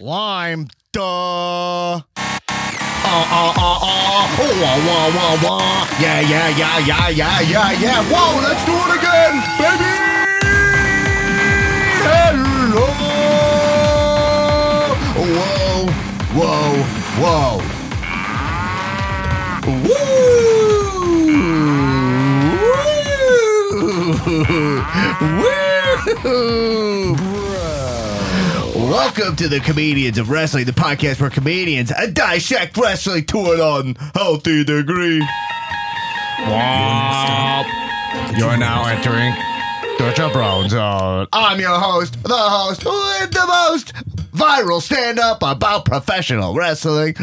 Lime. Duh. Uh, uh, uh, uh. Wah, wah, wah, wah. Yeah, yeah, yeah, yeah, yeah, yeah, yeah. Whoa, let's do it again, baby. Hello. Whoa, whoa, whoa. Woo. Woo. Welcome to the Comedians of Wrestling, the podcast where comedians a dissect wrestling to an unhealthy degree. You're now entering the Brown Zone. Uh, I'm your host, the host with the most viral stand up about professional wrestling.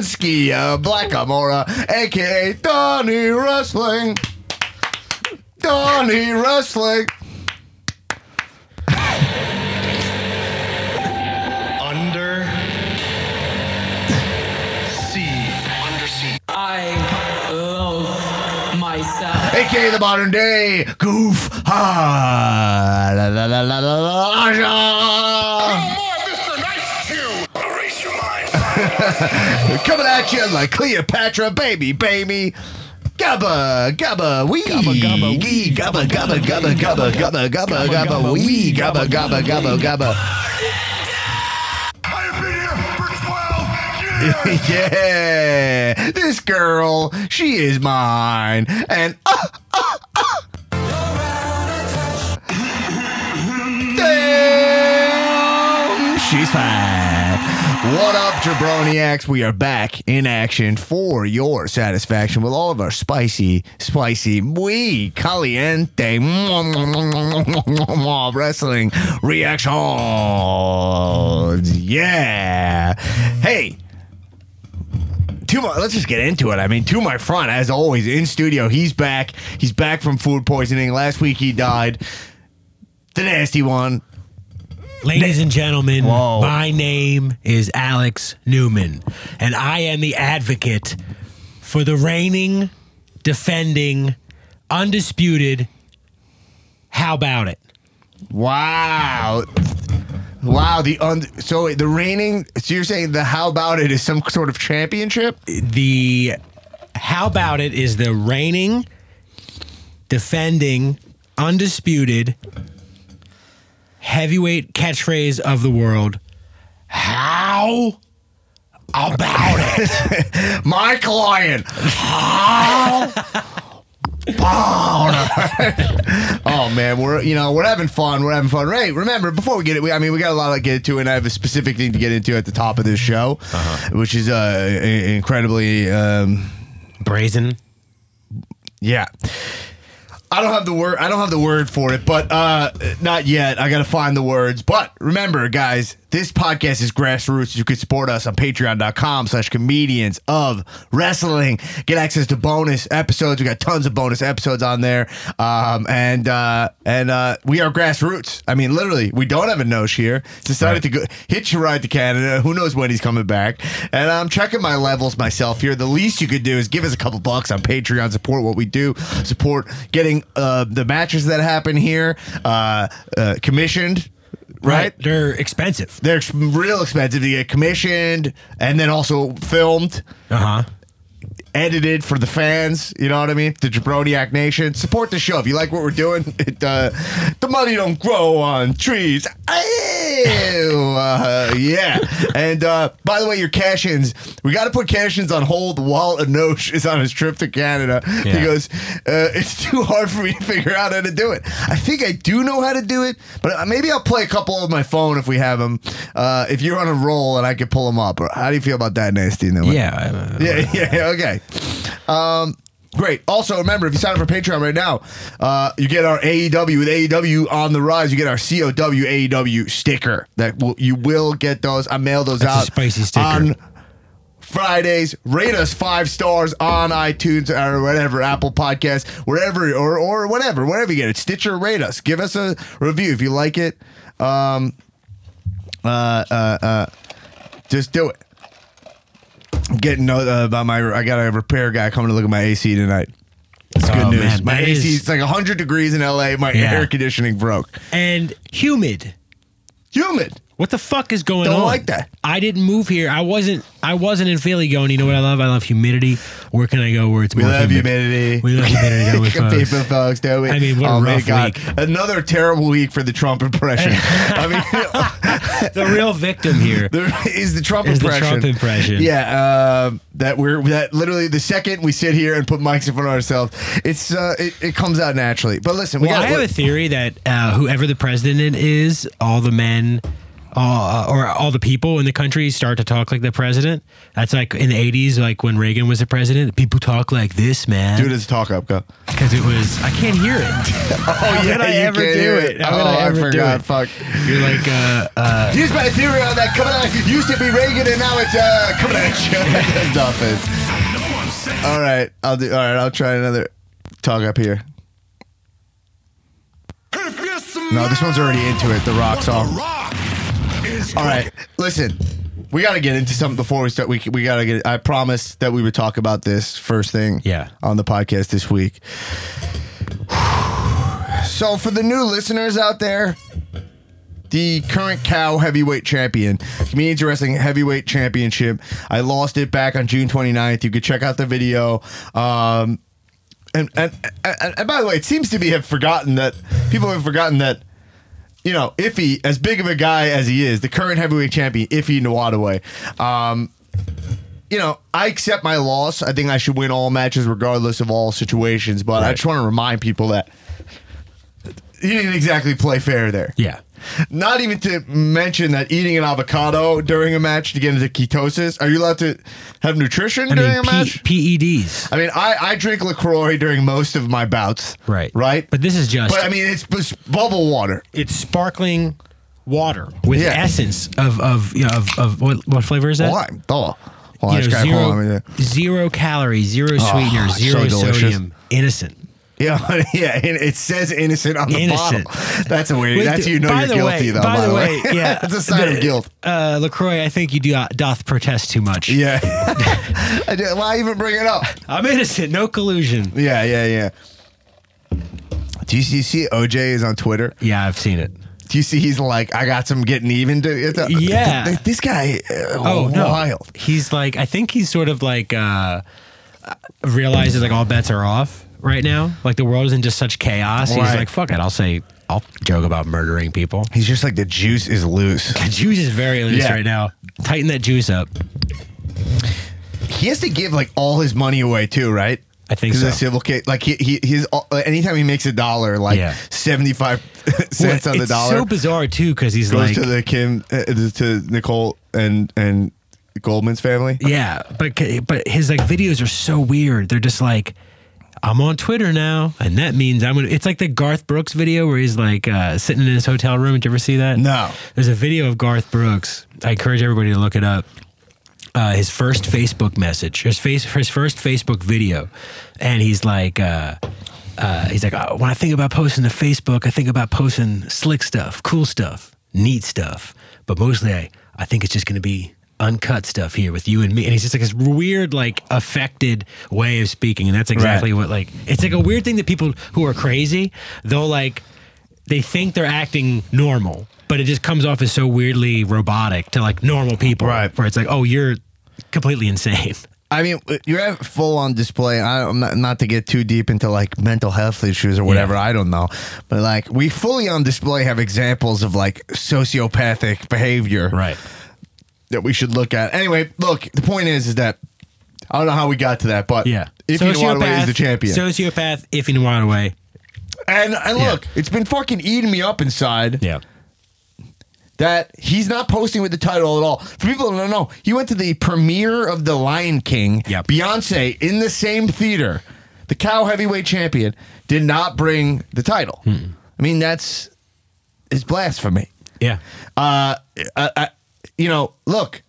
Aka uh, Black Amora, aka Donnie Wrestling. Donnie Wrestling. Under sea. Undersea. I love myself. aka the modern day Goof. Ha. La, la, la, la, la, la, la. Coming at you like Cleopatra, baby, baby. Gabba, gabba, wee. Gabba, gabba, wee. Gabba, gabba, gabba, gabba, gabba, gabba, gabba, wee. Gabba, gabba, gabba, gabba. I have been here for 12 years. yeah, this girl, she is mine. And uh, uh, uh. damn, she's fine. What up, Jabroniacs? We are back in action for your satisfaction with all of our spicy, spicy, muy caliente wrestling reactions. Yeah. Hey, to my, let's just get into it. I mean, to my front, as always, in studio, he's back. He's back from food poisoning. Last week he died. The nasty one. Ladies and gentlemen, Whoa. my name is Alex Newman, and I am the advocate for the reigning, defending, undisputed. How about it? Wow. Wow, the un- so the reigning. So you're saying the how about it is some sort of championship? The how about it is the reigning, defending, undisputed heavyweight catchphrase of the world. How about it? My client. How about it? oh man, we're you know we're having fun. We're having fun. Right? Remember before we get it, we, I mean we got a lot to get into, and I have a specific thing to get into at the top of this show, which is uh incredibly um Brazen. Yeah. I don't have the word I don't have the word for it, but uh not yet. I gotta find the words. But remember, guys, this podcast is grassroots. You can support us on patreon.com slash comedians of wrestling. Get access to bonus episodes. We got tons of bonus episodes on there. Um and uh and uh we are grassroots. I mean literally, we don't have a nose here. Decided to go hitch a ride to Canada. Who knows when he's coming back? And I'm checking my levels myself here. The least you could do is give us a couple bucks on Patreon, support what we do, support getting uh, the matches that happen here uh, uh, commissioned. Right? They're expensive. They're ex- real expensive to get commissioned and then also filmed, Uh huh. Edited for the fans. You know what I mean? The Jabroniac Nation. Support the show. If you like what we're doing, it, uh, the money don't grow on trees. Ew. Uh, yeah. And uh, by the way, your cash ins, we got to put cash ins on hold while Anosh is on his trip to Canada. He goes, uh, It's too hard for me to figure out how to do it. I think I do know how to do it, but uh, maybe I'll play a couple of my phone if we have them. Uh, if you're on a roll and I can pull them up. Or How do you feel about that, Nasty? Yeah. Yeah, yeah, okay. Um, great. Also, remember, if you sign up for Patreon right now, uh, you get our AEW with AEW on the rise. You get our COW AEW sticker. That will, you will get those. I mail those That's out. spicy sticker. on Fridays. Rate us five stars on iTunes or whatever, Apple Podcast, wherever or or whatever, wherever you get it. Stitcher, rate us. Give us a review if you like it. Um, uh, uh, uh, just do it. Getting uh, about my. I got a repair guy coming to look at my AC tonight. It's good Oh, news. man, my that AC is- is like 100 degrees in LA. My Yeah. air conditioning broke. and humid. Humid. What the fuck is going Don't on? like that. I didn't move here. I wasn't. I wasn't in Philly going. You know what I love? I love humidity. Where can I go where it's We more love humid? humidity. We love humidity, don't we, folks? People, folks, don't we? I mean, what a oh my rough God. week. Another terrible week for the Trump impression. I mean, The real victim here. is the Trump Is the impression. Trump impression. Yeah, um, that we're that literally the second we sit here and put mics in front of ourselves, it's uh, it, it comes out naturally. But listen, we Well, got I have a theory that uh, whoever the president is, all the men. Uh, or all the people in the country start to talk like the president. That's like in the '80s, like when Reagan was the president. People talk like this, man, dude. It's talk up, go. because it was. I can't hear it. Oh How could I you ever can't do hear it? How oh, could I ever do forgot. it? Fuck. You're like, uh, uh, Here's my theory on that. Coming out, used to be Reagan, and now it's uh, coming at you. That's nothing. All right, I'll do. All right, I'll try another talk up here. No, this one's already into it. The rock song. All right, listen. We got to get into something before we start. We we got to get. I promised that we would talk about this first thing. Yeah. On the podcast this week. So for the new listeners out there, the current cow heavyweight champion, Comedians Wrestling Heavyweight Championship. I lost it back on June 29th. You could check out the video. Um, and, and, and, and by the way, it seems to be have forgotten that people have forgotten that you know Ify, as big of a guy as he is, the current heavyweight champion, Ify Nwadiwe. Um, you know, I accept my loss. I think I should win all matches regardless of all situations. But I just want to remind people that he didn't exactly play fair there. yeah. Not even to mention that eating an avocado during a match to get into ketosis. Are you allowed to have nutrition I during mean, a P- match? PEDs. I mean, I, I drink LaCroix during most of my bouts. Right. Right? But this is just. But I mean, it's, it's bubble water. it's sparkling water with Yeah. essence of of you know, of, of what what flavor is that? Lime. Oh. Well, You know, zero, calling me that. zero calories, zero oh, sweeteners, it's zero so sodium, innocent. Yeah, yeah, and it says innocent on the Innocent. bottle. That's a weird. Wait, that's you know you're guilty way, though. By, the way, yeah, that's a sign the- of guilt. Uh, LaCroix, I think you do uh, doth protest too much. Yeah. I why even bring it up? I'm innocent, no collusion. Yeah, yeah, yeah. Do you see, you see OJ is on Twitter? Yeah, I've seen it. Do you see he's like, I got some getting even to Yeah. th- This guy, uh, Oh no, he's like, I think he's sort of like uh, realizes like all bets are off right now. Like the world is in just such chaos. He's Right. like, fuck it, I'll say, I'll joke about murdering people. He's just like the juice is loose. The juice is very loose Yeah. right now. Tighten that juice up. He has to give like all his money away too, right? I think Because so. of the civil case, like he, he his anytime he makes a dollar, like Yeah. seventy five cents Well, on the it's dollar so bizarre too because he's goes like, to the Kim uh, to Nicole and and Goldman's family. yeah, but but his like videos are so weird. They're just like. I'm on Twitter now, and that means I'm gonna. It's like the Garth Brooks video where he's like uh, sitting in his hotel room. Did you ever see that? No. There's a video of Garth Brooks. I encourage everybody to look it up. Uh, his first Facebook message, his face, his first Facebook video, and he's like, uh, uh, he's like, oh, when I think about posting to Facebook, I think about posting slick stuff, cool stuff, neat stuff, but mostly I, I think it's just going to be uncut stuff here with you and me. And he's just like this weird, like affected way of speaking, and that's exactly Right. what like it's like a weird thing that people who are crazy, they'll like they think they're acting normal, but it just comes off as so weirdly robotic to like normal people. Right. Where it's like, oh, you're completely insane. I mean, you're at full on display. I, I'm not, not to get too deep into like mental health issues or whatever. Yeah. I don't know, but like we fully on display have examples of like sociopathic behavior that we should look at. Anyway, look, the point is, is that I don't know how we got to that, but Yeah. if you is the champion, Sociopath, if you way. and and Yeah. look, it's been fucking eating me up inside. Yeah. that he's not posting with the title at all. For people who don't know, he went to the premiere of The Lion King. Yep. Beyonce in the same theater. The cow heavyweight champion did not bring the title. Hmm. I mean, that's is blasphemy. Yeah. Uh, I, I, you know, look,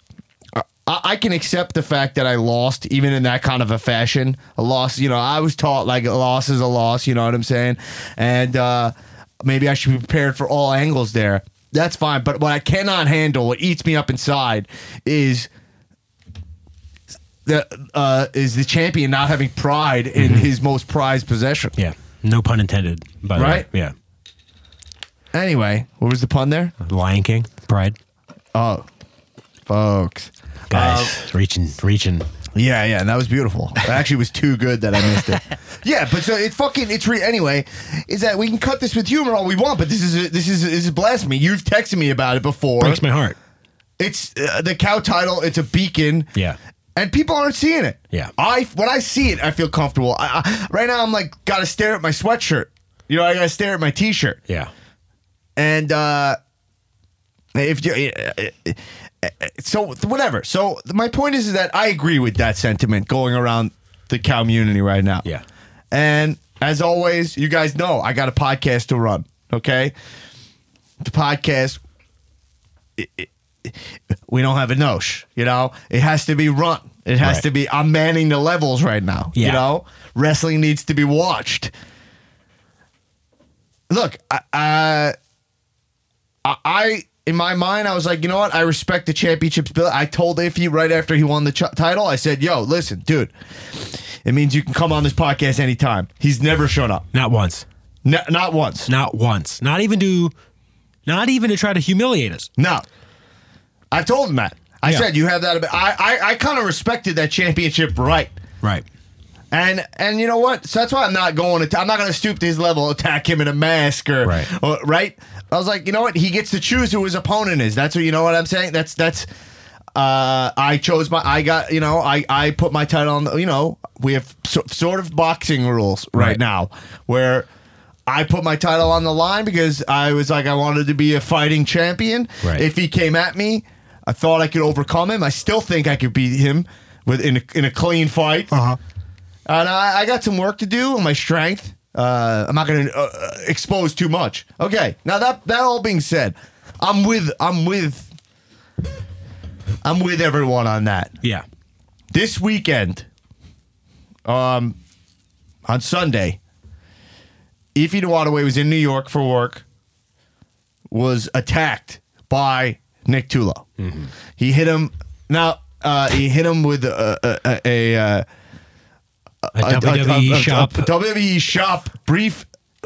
I, I can accept the fact that I lost, even in that kind of a fashion. A loss, you know, I was taught like a loss is a loss. You know what I'm saying? And uh, maybe I should be prepared for all angles there. That's fine. But what I cannot handle, what eats me up inside, is that uh, is the champion not having pride in his most prized possession. Yeah. No pun intended. By the Right? way. Yeah. Anyway, what was the pun there? Lion King. Pride. Oh, folks. Guys, reaching, reaching. Yeah, yeah, and that was beautiful. It actually was too good that I missed it. yeah, but so it fucking it's re- anyway. Is that we can cut this with humor all we want, but this is this is this is blasphemy. You've texted me about it before. Breaks my heart. It's uh, the cow title. It's a beacon. Yeah. And people aren't seeing it. Yeah. I when I see it, I feel comfortable. I, I, right now, I'm like, gotta stare at my sweatshirt. You know, I gotta stare at my t-shirt. Yeah. And uh if you, uh, uh, so whatever. So my point is, is that I agree with that sentiment going around the community right now. Yeah. And as always, you guys know I got a podcast to run. Okay. The podcast. it- it- we don't have Anosh, you know. It has to be run. It has Right. to be. I'm manning the levels right now. Yeah. You know, wrestling needs to be watched. Look, I, I, I, in my mind, I was like, you know what? I respect the championships bill. I told Ify right after he won the ch- title. I said, "Yo, listen, dude. It means you can come on this podcast anytime." He's never shown up, Not once. Not once. Not once. Not even to, not even to try to humiliate us. No. I told him that. I Yeah. said you have that. I I, I kind of respected that championship right. Right. And and you know what? So that's why I'm not going to. I'm not going to stoop to his level, attack him in a mask or Right. or- right. I was like, you know what? He gets to choose who his opponent is. That's what you know what I'm saying. That's that's. Uh, I chose my. I got you know. I I put my title on. the- You know, we have so, sort of boxing rules right, Right. now where. I put my title on the line because I was like I wanted to be a fighting champion. Right. If he came at me, I thought I could overcome him. I still think I could beat him with in a, in a clean fight. Uh huh. And I, I got some work to do on my strength. Uh, I'm not going to uh, uh, expose too much. Okay. Now that that all being said, I'm with I'm with I'm with everyone on that. Yeah. This weekend, um, on Sunday, Ify Nwadiwe was in New York for work. Was attacked by Nick Tulo. He hit him. Now uh, he hit him with a a, a, a, uh, A WWE a- a- shop. a WWE shop brief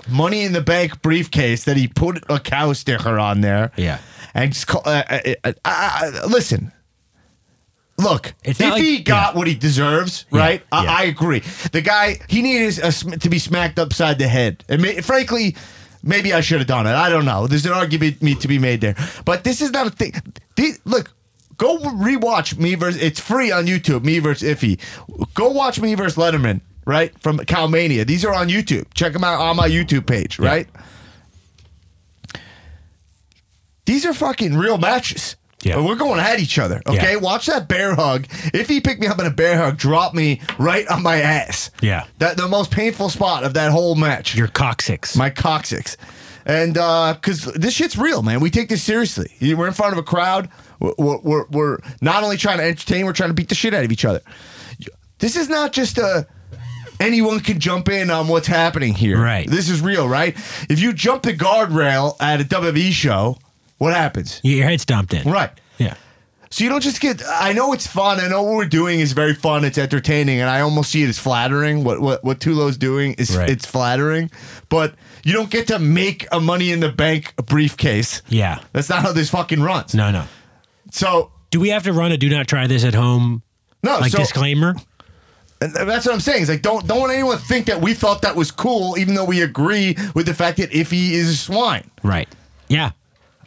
money in the bank briefcase that he put a cow sticker on there. Yeah. And just call, uh, uh, uh, uh, uh, listen. Look, It's if not he got yeah. what he deserves, Yeah, right? I, yeah. I agree. The guy he needed a, sm- to be smacked upside the head, and ma- frankly, maybe I should have done it. I don't know. There's an argument to be made there, but this is not a thing. The- look, go rewatch me versus. It's free on YouTube. Me versus Ify. Go watch me versus Letterman. Right from Calmania. These are on YouTube. Check them out on my YouTube page. Right. These are fucking real matches. Yeah. We're going at each other. Okay. Yeah. Watch that bear hug. If he picked me up in a bear hug, drop me right on my ass. Yeah. That the most painful spot of that whole match. Your coccyx. my coccyx. And uh because this shit's real, man. We take this seriously. We're in front of a crowd. We're, we're, we're, we're not only trying to entertain, we're trying to beat the shit out of each other. This is not just a anyone can jump in on what's happening here. Right. This is real, right? If you jump the guardrail at a WWE show, what happens? Your head's stomped in. Right. Yeah. So you don't just get. I know it's fun. I know what we're doing is very fun. It's entertaining, and I almost see it as flattering. What what what Tulo's doing is Right. it's flattering, but you don't get to make a money in the bank briefcase. Yeah. That's not how this fucking runs. No, no. So Do we have to run a do not try this at home no, like so disclaimer? and that's what I'm saying. It's like don't don't want anyone think that we thought that was cool, even though we agree with the fact that if he is a swine. Right. Yeah.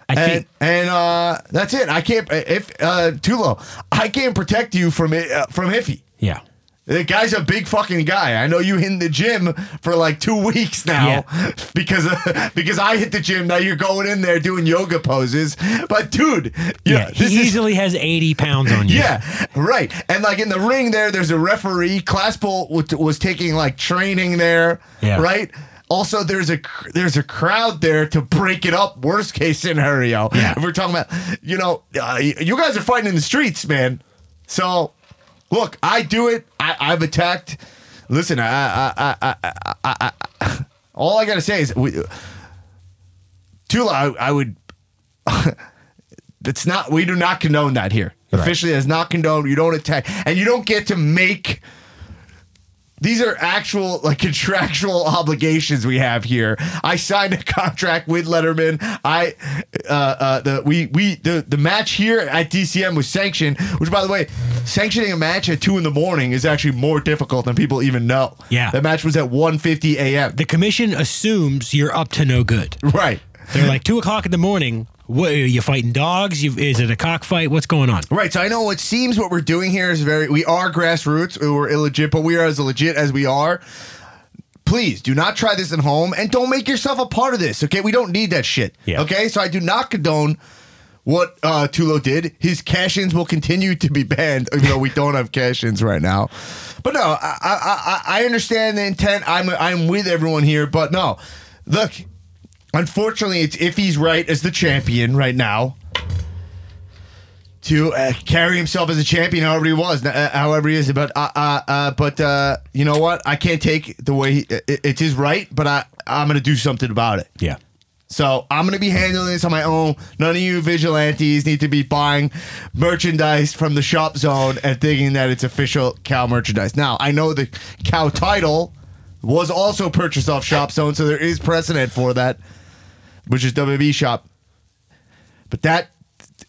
I And think and uh, that's it. I can't if uh, Tulo. I can't protect you from it uh, from Ify. yeah. The guy's a big fucking guy. I know you hit the gym for like two weeks now because because I hit the gym. Now you're going in there doing yoga poses. But dude, Yeah. yeah, he this is easily has 80 pounds on you. yeah, right. And like in the ring there, there's a referee. Classpool was, was taking like training there, Yeah. right? Also, there's a there's a crowd there to break it up. Worst case scenario. Yeah. If we're talking about, you know, uh, you guys are fighting in the streets, man. So, look, I do it. I, I've attacked. Listen, I, I, I, I, I, I, all I gotta say is, we, Tula, I, I would. It's not. We do not condone that here. Officially, has not condoned. You don't attack, and you don't get to make. These are actual like contractual obligations we have here. I signed a contract with Letterman. I uh, uh, the we we the the match here at DCM was sanctioned, which by the way, sanctioning a match at two in the morning is actually more difficult than people even know. Yeah. that match was at 1.50 a.m. The commission assumes you're up to no good. Right. They're like two o'clock in the morning. What are you fighting dogs? You, is it a cockfight? What's going on? Right. So I know it seems what we're doing here is very, we are grassroots, we're illegit, but we are as legit as we are. Please do not try this at home and don't make yourself a part of this. Okay. We don't need that shit. Yeah. Okay. So I do not condone what uh, Tulo did. His cash ins will continue to be banned, even though we don't have cash ins right now. But no, I, I, I, I understand the intent. I'm, I'm with everyone here, but no. Look, unfortunately, it's if he's right as the champion right now to uh, carry himself as a champion, however he was, uh, however he is. But uh, uh, uh, but uh, you know what? I can't take the way he, it, it's his right, but I I'm gonna do something about it. Yeah. So I'm gonna be handling this on my own. None of you vigilantes need to be buying merchandise from the shop zone and thinking that it's official cow merchandise. Now I know the cow title was also purchased off shop zone, so there is precedent for that, which is WB shop. But that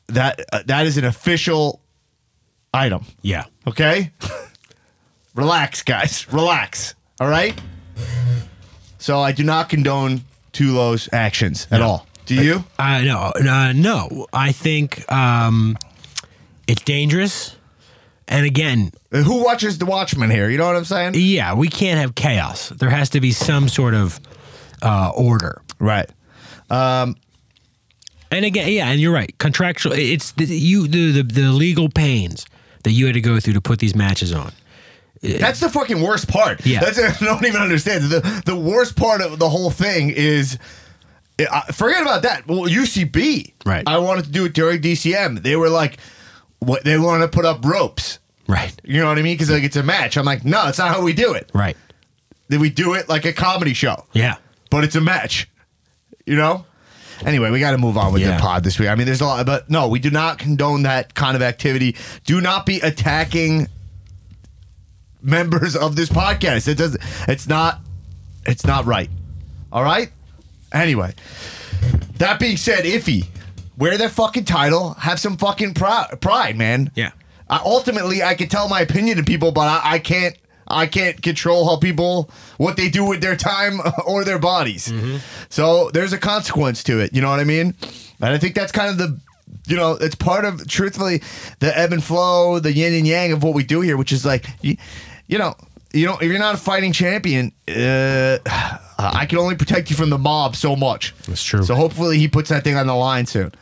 that uh, that is an official item. Yeah. Okay? Relax, guys. Relax. All right? So I do not condone Tulo's actions at all. Do you? Uh, no, uh, no. I think um, it's dangerous. And again, Uh, Who watches The Watchmen here? You know what I'm saying? yeah, we can't have chaos. There has to be some sort of uh, order. Right. Um, and again, yeah, and you're right. Contractual. It's the, you the, the the legal pains that you had to go through to put these matches on. That's the fucking worst part. Yeah. That's I don't even understand. The the worst part of the whole thing is forget about that. Well, UCB. Right. I wanted to do it during DCM. They were like what they wanted to put up ropes. Right. You know what I mean? Because like it's a match. I'm like, no, that's not how we do it. Right. Then we do it like a comedy show. Yeah. but it's a match. You know? Anyway, we got to move on with Yeah. the pod this week. I mean, there's a lot, but no, we do not condone that kind of activity. Do not be attacking members of this podcast. It does. It's not. It's not right. All right. Anyway, that being said, iffy, wear that fucking title. Have some fucking pride, pride man. Yeah. I, ultimately, I can tell my opinion to people, but I, I can't. I can't control how people what they do with their time or their bodies. So there's a consequence to it. You know what I mean? And I think that's kind of the, you know, it's part of truthfully the ebb and flow, the yin and yang of what we do here, which is like, you, you know, you know, if you're not a fighting champion, uh, I can only protect you from the mob so much. That's true. So hopefully he puts that thing on the line soon.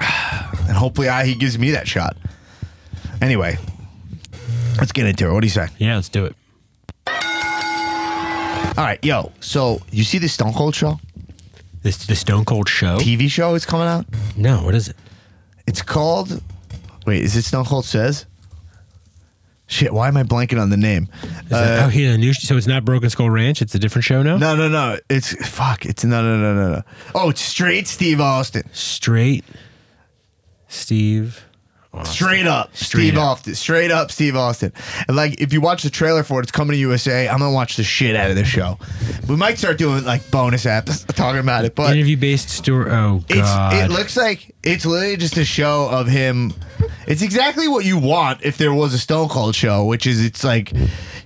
And hopefully I, he gives me that shot. Anyway, let's get into it. What do you say? Yeah. Let's do it. All right, yo. So you see the Stone Cold show, This the Stone Cold Show. TV show is coming out. No. What is it? It's called. Wait, is it Stone Cold Says? Shit, why am I blanking on the name? Is that, uh, oh, he's a new. So it's not Broken Skull Ranch. It's a different show now. No, no, no. It's fuck. It's no, no, no, no, no. Oh, it's straight Steve Austin. Straight. Steve. Straight up, Straight Steve up. Austin. Straight up, Steve Austin. And like, if you watch the trailer for it, it's coming to USA. I'm gonna watch the shit out of this show. We might start doing like bonus apps talking about it, but Interview based story. Oh it's God. it looks like it's literally just a show of him. It's exactly what you want if there was a Stone Cold show, which is it's like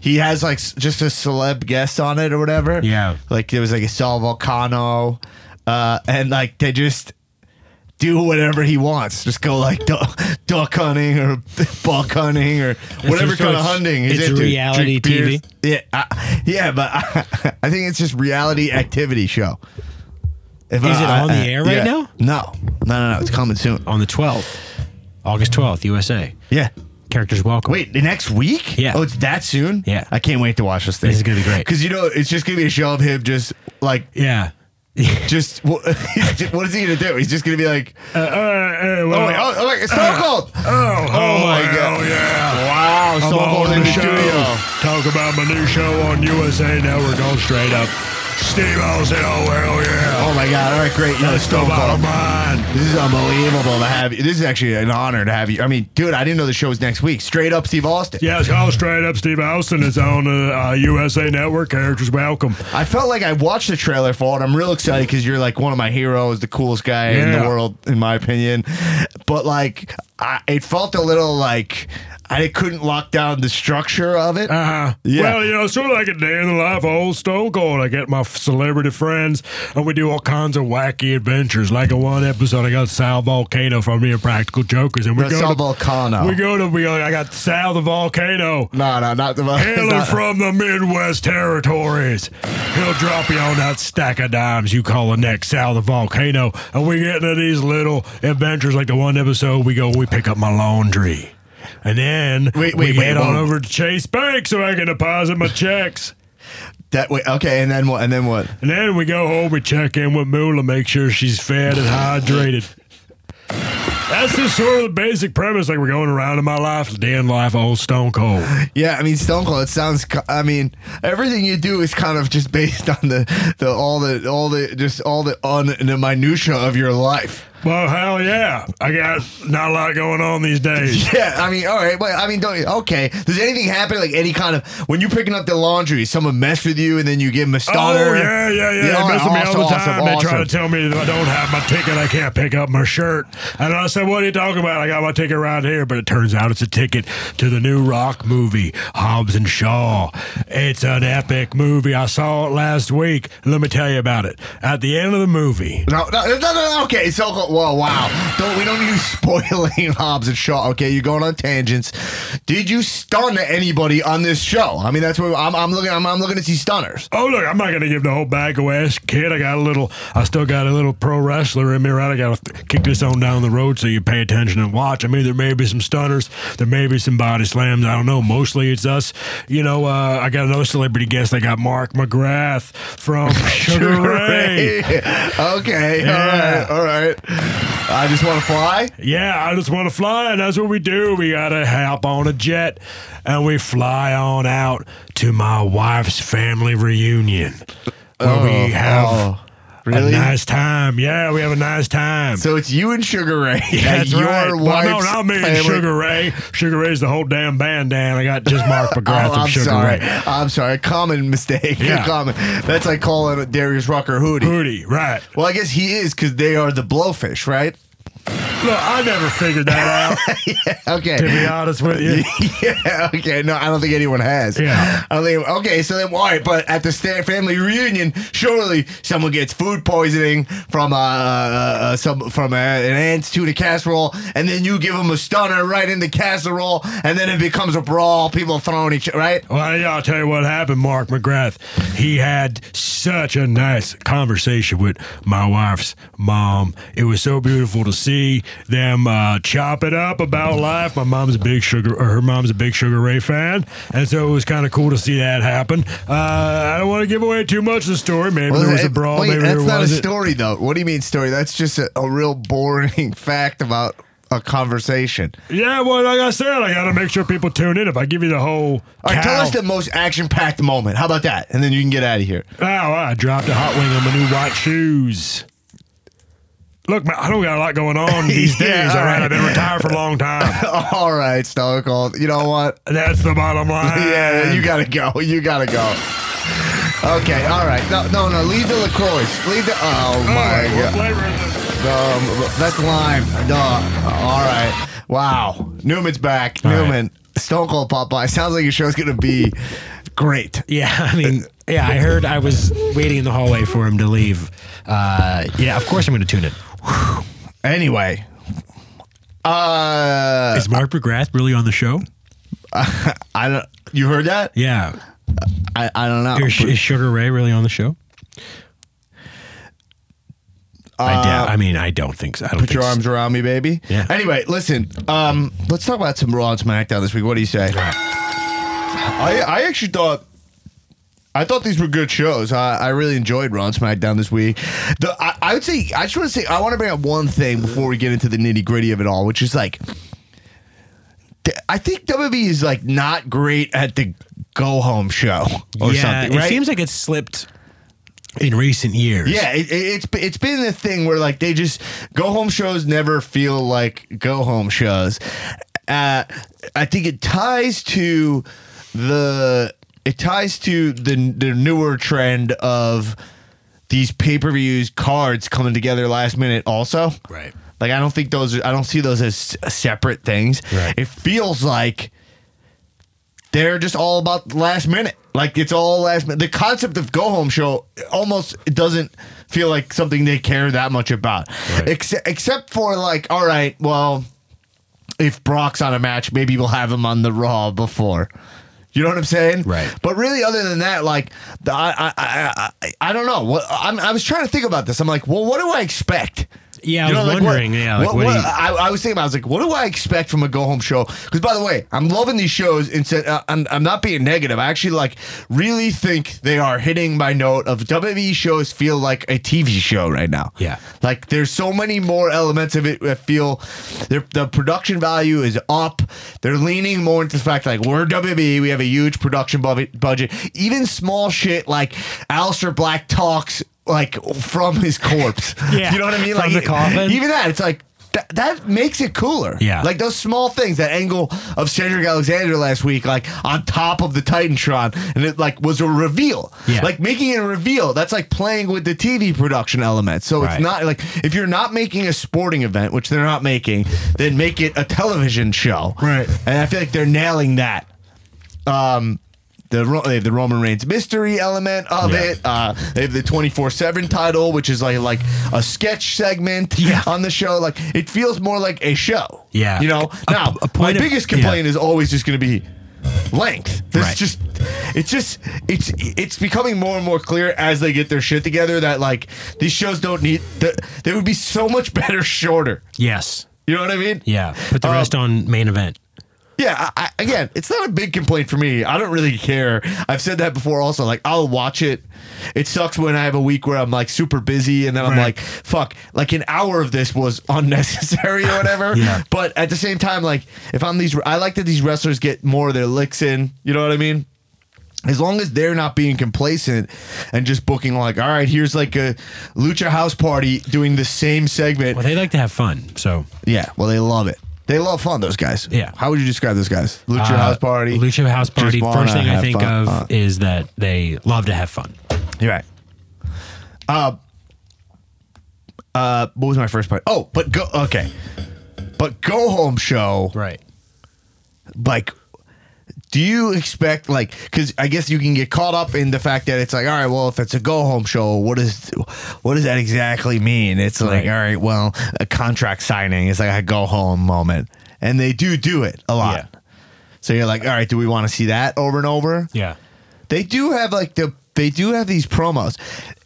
he has like just a celeb guest on it or whatever. Yeah. like there was like a Sal Vulcano, uh, and like they just do whatever he wants. Just go like duck, duck hunting or buck hunting or whatever so kind of hunting. he's it's into. reality Drink beers. TV? Yeah, I, yeah, but I, I think it's just reality activity show. If Is it on the uh, air right now? No, no, no, no. It's coming soon. on the 12th, August 12th, USA. Yeah. Characters welcome. Wait, the next week? Yeah. Oh, it's that soon? Yeah. I can't wait to watch this thing. This is gonna be great. Because you know, it's just gonna be a show of him just like Yeah. just what, what is he gonna do? He's just gonna be like, Uh, uh, uh oh wait, oh, oh wait, it's Stone Cold. Oh, oh my god, yeah. wow, Stone Cold in the studio. Talk about my new show on USA Network. All straight up. Steve Austin, oh hell yeah. Oh my god! All right, great. The That's the Stone bottom Cold. line. This is unbelievable to have you. This is actually an honor to have you. I mean, dude, I didn't know the show was next week. Straight up, Steve Austin. Yeah, it's called Straight Up Steve Austin. It's on the uh, USA Network. Characters welcome. I felt like I watched the trailer for it. I'm real excited because you're like one of my heroes, the coolest guy in the world, in my opinion. But like, I, it felt a little like I couldn't lock down the structure of it. Uh-huh. Yeah. Well, you know, sort of like a day in the life of old Stone Cold. I get my celebrity friends, and we do all kinds of wacky adventures. Like in one episode, I got Sal Vulcano from the Impractical Jokers, and we go Sal to, Volcano. We go to we. I got Sal the Volcano. no, no, not the. it's Hailing from the Midwest territories. He'll drop you on that stack of dimes you call the next Sal the Volcano. And we get into these little adventures like the one episode we go, we pick up my laundry. And then Wait, we wait, head wait, on over to Chase Bank so I can deposit my checks. that way. Okay, and then what? And then what? And then we go home, we check in with Mula, make sure she's fed and hydrated. That's just sort of the basic premise. Like we're going around in my life, the day in life, old Stone Cold. Yeah, I mean Stone Cold. It sounds. I mean, everything you do is kind of just based on the the all the all the just all the on the minutia of your life. Well, hell yeah. I got not a lot going on these days. Yeah, I mean, all right, but I mean, don't okay. Does anything happen like any kind of when you're picking up the laundry? Someone mess with you and then you give them a stunner. Oh, yeah, yeah, yeah. they mess with me all awesome, the awesome, time. They try to tell me that I don't have my ticket. I can't pick up my shirt. And I said, What are you talking about? I got my ticket right here. But it turns out it's a ticket to the new rock movie, Hobbs and Shaw. It's an epic movie. I saw it last week. Let me tell you about it. At the end of the movie, No, no, no, no, no, okay. So, whoa, wow. Don't we don't need you spoiling Hobbs and Shaw. Okay, you're going on tangents. Did you stun anybody on this show? I mean, that's what I'm, I'm looking. I'm, I'm looking to see stunners. Oh look, I'm not gonna give the whole bag away, kid. I got a little. I still got a little pro wrestler in me, right? I gotta kick this on down the road so you pay attention and watch. I mean, there may be some stunners, there may be some body slams. I don't know. Mostly it's us. You know, uh, I got another celebrity guest. I got Mark McGrath from Sugar Ray. okay, Yeah. all right, all right. I just want to fly. Yeah, I just want to fly, and that's what we do. We gotta hop on a jet, and we fly on out to my wife's family reunion, where we oh, have. oh, really? A nice time. Yeah, we have a nice time. So it's you and Sugar Ray. Yeah, that's your right. Well, wife's no, not me and Sugar Ray. Sugar Ray's the whole damn band, Dan. I got just Mark oh, McGrath Oh, I'm Sugar sorry. Ray. I'm sorry. A Common mistake. Yeah. Common. That's like calling Darius Rucker Hootie. Hootie, right. Well, I guess he is because they are the blowfish, right? Look, I never figured that out, Okay. to be honest with you. yeah. Okay. No, I don't think anyone has. Yeah. I think. Okay. So then, all right. But at the sta- family reunion, surely someone gets food poisoning from uh, uh, uh some from uh, an aunt's tuna casserole, and then you give them a stunner right in the casserole, and then it becomes a brawl. People throwing each other, right. Well, yeah, I'll tell you what happened, Mark McGrath. He had such a nice conversation with my wife's mom. It was so beautiful to see them uh, chop it up about life. My mom's a big sugar, or her mom's a big Sugar Ray fan, and so it was kind of cool to see that happen. Uh, I don't want to give away too much of the story. Maybe there was a eh, brawl. wait, maybe that's there not a story, though. What do you mean story? That's just a, a real boring fact about a conversation. Yeah, well, like I said, I got to make sure people tune in. If I give you the whole, All right, tell us the most action-packed moment. How about that? And then you can get out of here. Oh, I dropped a hot wing on my new white shoes. Look, man, I don't got a lot going on these days. Yeah, all all right, right. I've been retired for a long time. All right, Stone Cold. You know what? That's the bottom line. yeah, you gotta go. You gotta go. Okay, all right. No, no, no. Leave the LaCroix. Leave the. Oh my What god. flavor is it? Um, that's lime. No. All right. Wow. Newman's back. All right. Newman. Stone Cold Popeye. Sounds like your show's gonna be great. Yeah, I mean, yeah, I heard I was waiting in the hallway for him to leave. Uh, yeah, of course I'm going to tune in. Anyway. Uh, Is Mark McGrath really on the show? I don't. You heard that? Yeah. I, I don't know. Is, is Sugar Ray really on the show? I doubt. I mean, I don't think so. I don't Put your so. arms around me, baby. Yeah. Anyway, listen. Um, let's talk about some Raw and SmackDown this week. What do you say? I I actually thought. I thought these were good shows. I, I really enjoyed Raw and SmackDown this week. The I, I would say I just want to say I want to bring up one thing before we get into the nitty gritty of it all, which is like I think WWE is like not great at the go home show or yeah, something. it seems like it's slipped in recent years. Yeah, it, it, it's it's been the thing where like they just go home shows never feel like go home shows. Uh, I think it ties to the it ties to the the newer trend of these pay per views cards coming together last minute. Also, Right. Like I don't think those I don't see those as separate things. Right. It feels like they're just all about last minute. Like it's all last minute. The concept of go home show almost doesn't feel like something they care that much about. Right. Except except for like, all right, well, if Brock's on a match, maybe we'll have him on the Raw before. You know what I'm saying? Right. But really, other than that, like, I, I, I, I, I don't know. What I'm, I was trying to think about this. I'm like, well, what do I expect? Yeah, I You was know, like, wondering. what- yeah, like what, what, what- you- I, I was thinking about. I was like, what do I expect from a go home show? Because by the way, I'm loving these shows. Instead, uh, I'm, I'm not being negative. I actually like really think they are hitting my note of WWE shows feel like a TV show right now. Yeah. like there's so many more elements of it that feel their the production value is up. They're leaning more into the fact like we're WWE. We have a huge production budget. Even small shit like Aleister Black talks like from his corpse. Yeah, you know what I mean? from like the coffin. Even that, it's like that, that makes it cooler. Yeah. Like those small things, that angle of Cedric Alexander last week, like on top of the Titantron, and it like was a reveal. Yeah. Like making it a reveal, that's like playing with the TV production element. So Right. it's not like if you're not making a sporting event, which they're not making, then make it a television show. Right. And I feel like they're nailing that. Um the, they have the Roman Reigns mystery element of Yeah. it. Uh, they have the twenty four seven title, which is like like a sketch segment Yeah. on the show. Like it feels more like a show. Yeah. you know. A- now, a my of- biggest complaint is always just going to be length. This Right. just it's just it's it's becoming more and more clear as they get their shit together that like these shows don't need they would be so much better shorter. yes. You know what I mean? Yeah. Put the Um, rest on main event. Yeah, I, again, it's not a big complaint for me. I don't really care. I've said that before also. Like, I'll watch it. It sucks when I have a week where I'm like super busy and then I'm Right. like, fuck, like an hour of this was unnecessary or whatever. Yeah. But at the same time, like, if I'm these, I like that these wrestlers get more of their licks in. You know what I mean? As long as they're not being complacent and just booking like, all right, here's like a lucha house party doing the same segment. Well, they like to have fun. So Yeah, well, they love it. They love fun. Those guys. Yeah. How would you describe those guys? Lucha uh, House Party. Lucha House Party. wanna First thing I have think fun. of Uh, is that they love to have fun. You're right. Uh, uh, what was my first part? Oh, but go okay, but go home show. Right. Like, do you expect like? Because I guess you can get caught up in the fact that it's like, all right, well, if it's a go home show, what is what does that exactly mean? It's like, Right. all right, well, a contract signing is like a go home moment, and they do do it a lot. Yeah. So you're like, all right, do we want to see that over and over? Yeah. They do have like the they do have these promos.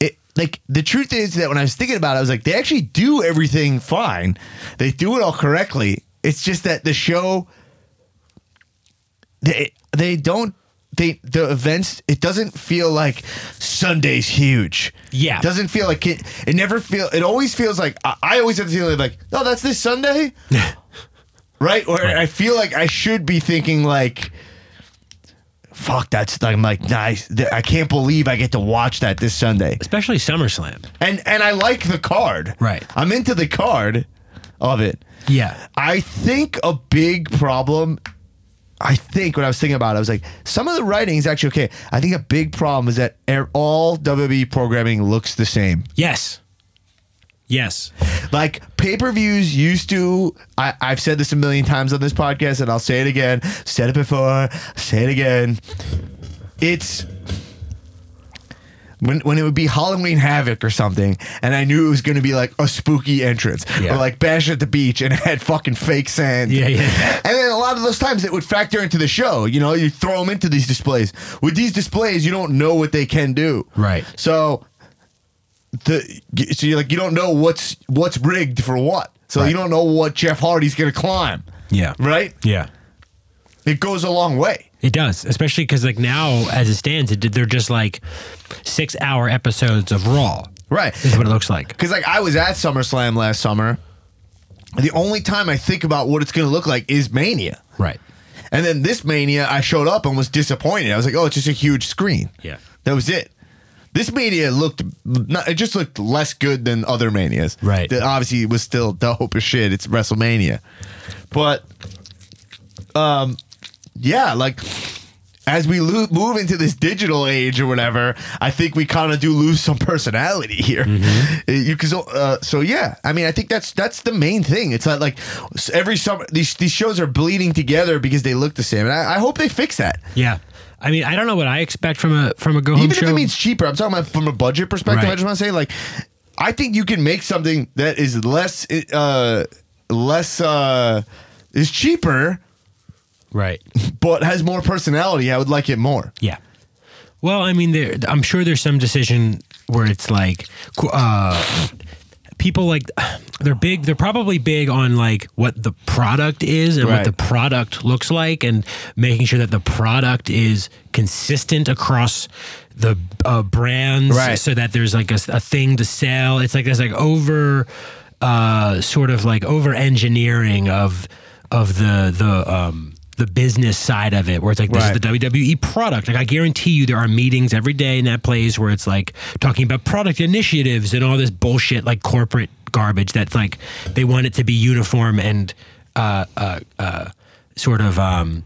It like the truth is that when I was thinking about it, I was like, they actually do everything fine. They do it all correctly. It's just that the show they they don't they the events it doesn't feel like Sunday's huge. Yeah. It doesn't feel like it it never feel it always feels like I, I always have the feeling like, oh that's this Sunday? right? Or I feel like I should be thinking like fuck that's I'm like nice I can't believe I get to watch that this Sunday Especially SummerSlam. and and I like the card Right. I'm into the card of it Yeah. I think a big problem I think when I was thinking about it I was like some of the writing is actually okay I think a big problem is that er- all WWE programming looks the same Yes. Yes. Like pay per views used to. I, I've said this a million times on this podcast, and I'll say it again. Said it before. Say it again. It's when when it would be Halloween Havoc or something, and I knew it was going to be like a spooky entrance, Yeah. or like Bash at the Beach, and it had fucking fake sand. Yeah, yeah. And then a lot of those times it would factor into the show. You know, you throw them into these displays. With these displays, you don't know what they can do. Right. So the so you're like you don't know what's what's rigged for what. So Right. you don't know what Jeff Hardy's gonna climb. Yeah. Right? Yeah. It goes a long way. It does, especially because like now, as it stands, it, they're just like six-hour episodes of Raw. Right. Is what it looks like. Because like I was at SummerSlam last summer. The only time I think about what it's gonna look like is Mania. Right. And then this Mania, I showed up and was disappointed. I was like, oh, it's just a huge screen. Yeah. That was it. This mania looked, not, it just looked less good than other manias. Right. That obviously, was still dope as shit. It's WrestleMania, but, um, yeah, like as we lo- move into this digital age or whatever, I think we kind of do lose some personality here. Mm-hmm. Uh, You cause, uh, so yeah, I mean, I think that's that's the main thing. It's not like every summer these these shows are bleeding together because they look the same, and I, I hope they fix that. Yeah. I mean, I don't know what I expect from a from a go home Even show. if it means cheaper, I'm talking about from a budget perspective. I just want to say, like, I think you can make something that is less, uh, less, uh, is cheaper, right. but has more personality. I would like it more. Yeah. Well, I mean, there, I'm sure there's some decision where it's like, uh, people like they're big. They're probably big on like what the product is and Right. what the product looks like, and making sure that the product is consistent across the uh, brands, Right. so that there's like a, a thing to sell. It's like there's like over, uh, sort of like over engineering of of the the um the business side of it where it's like this Right. is the WWE product. Like I guarantee you there are meetings every day in that place where it's like talking about product initiatives and all this bullshit like corporate garbage that's like they want it to be uniform and uh uh uh sort of um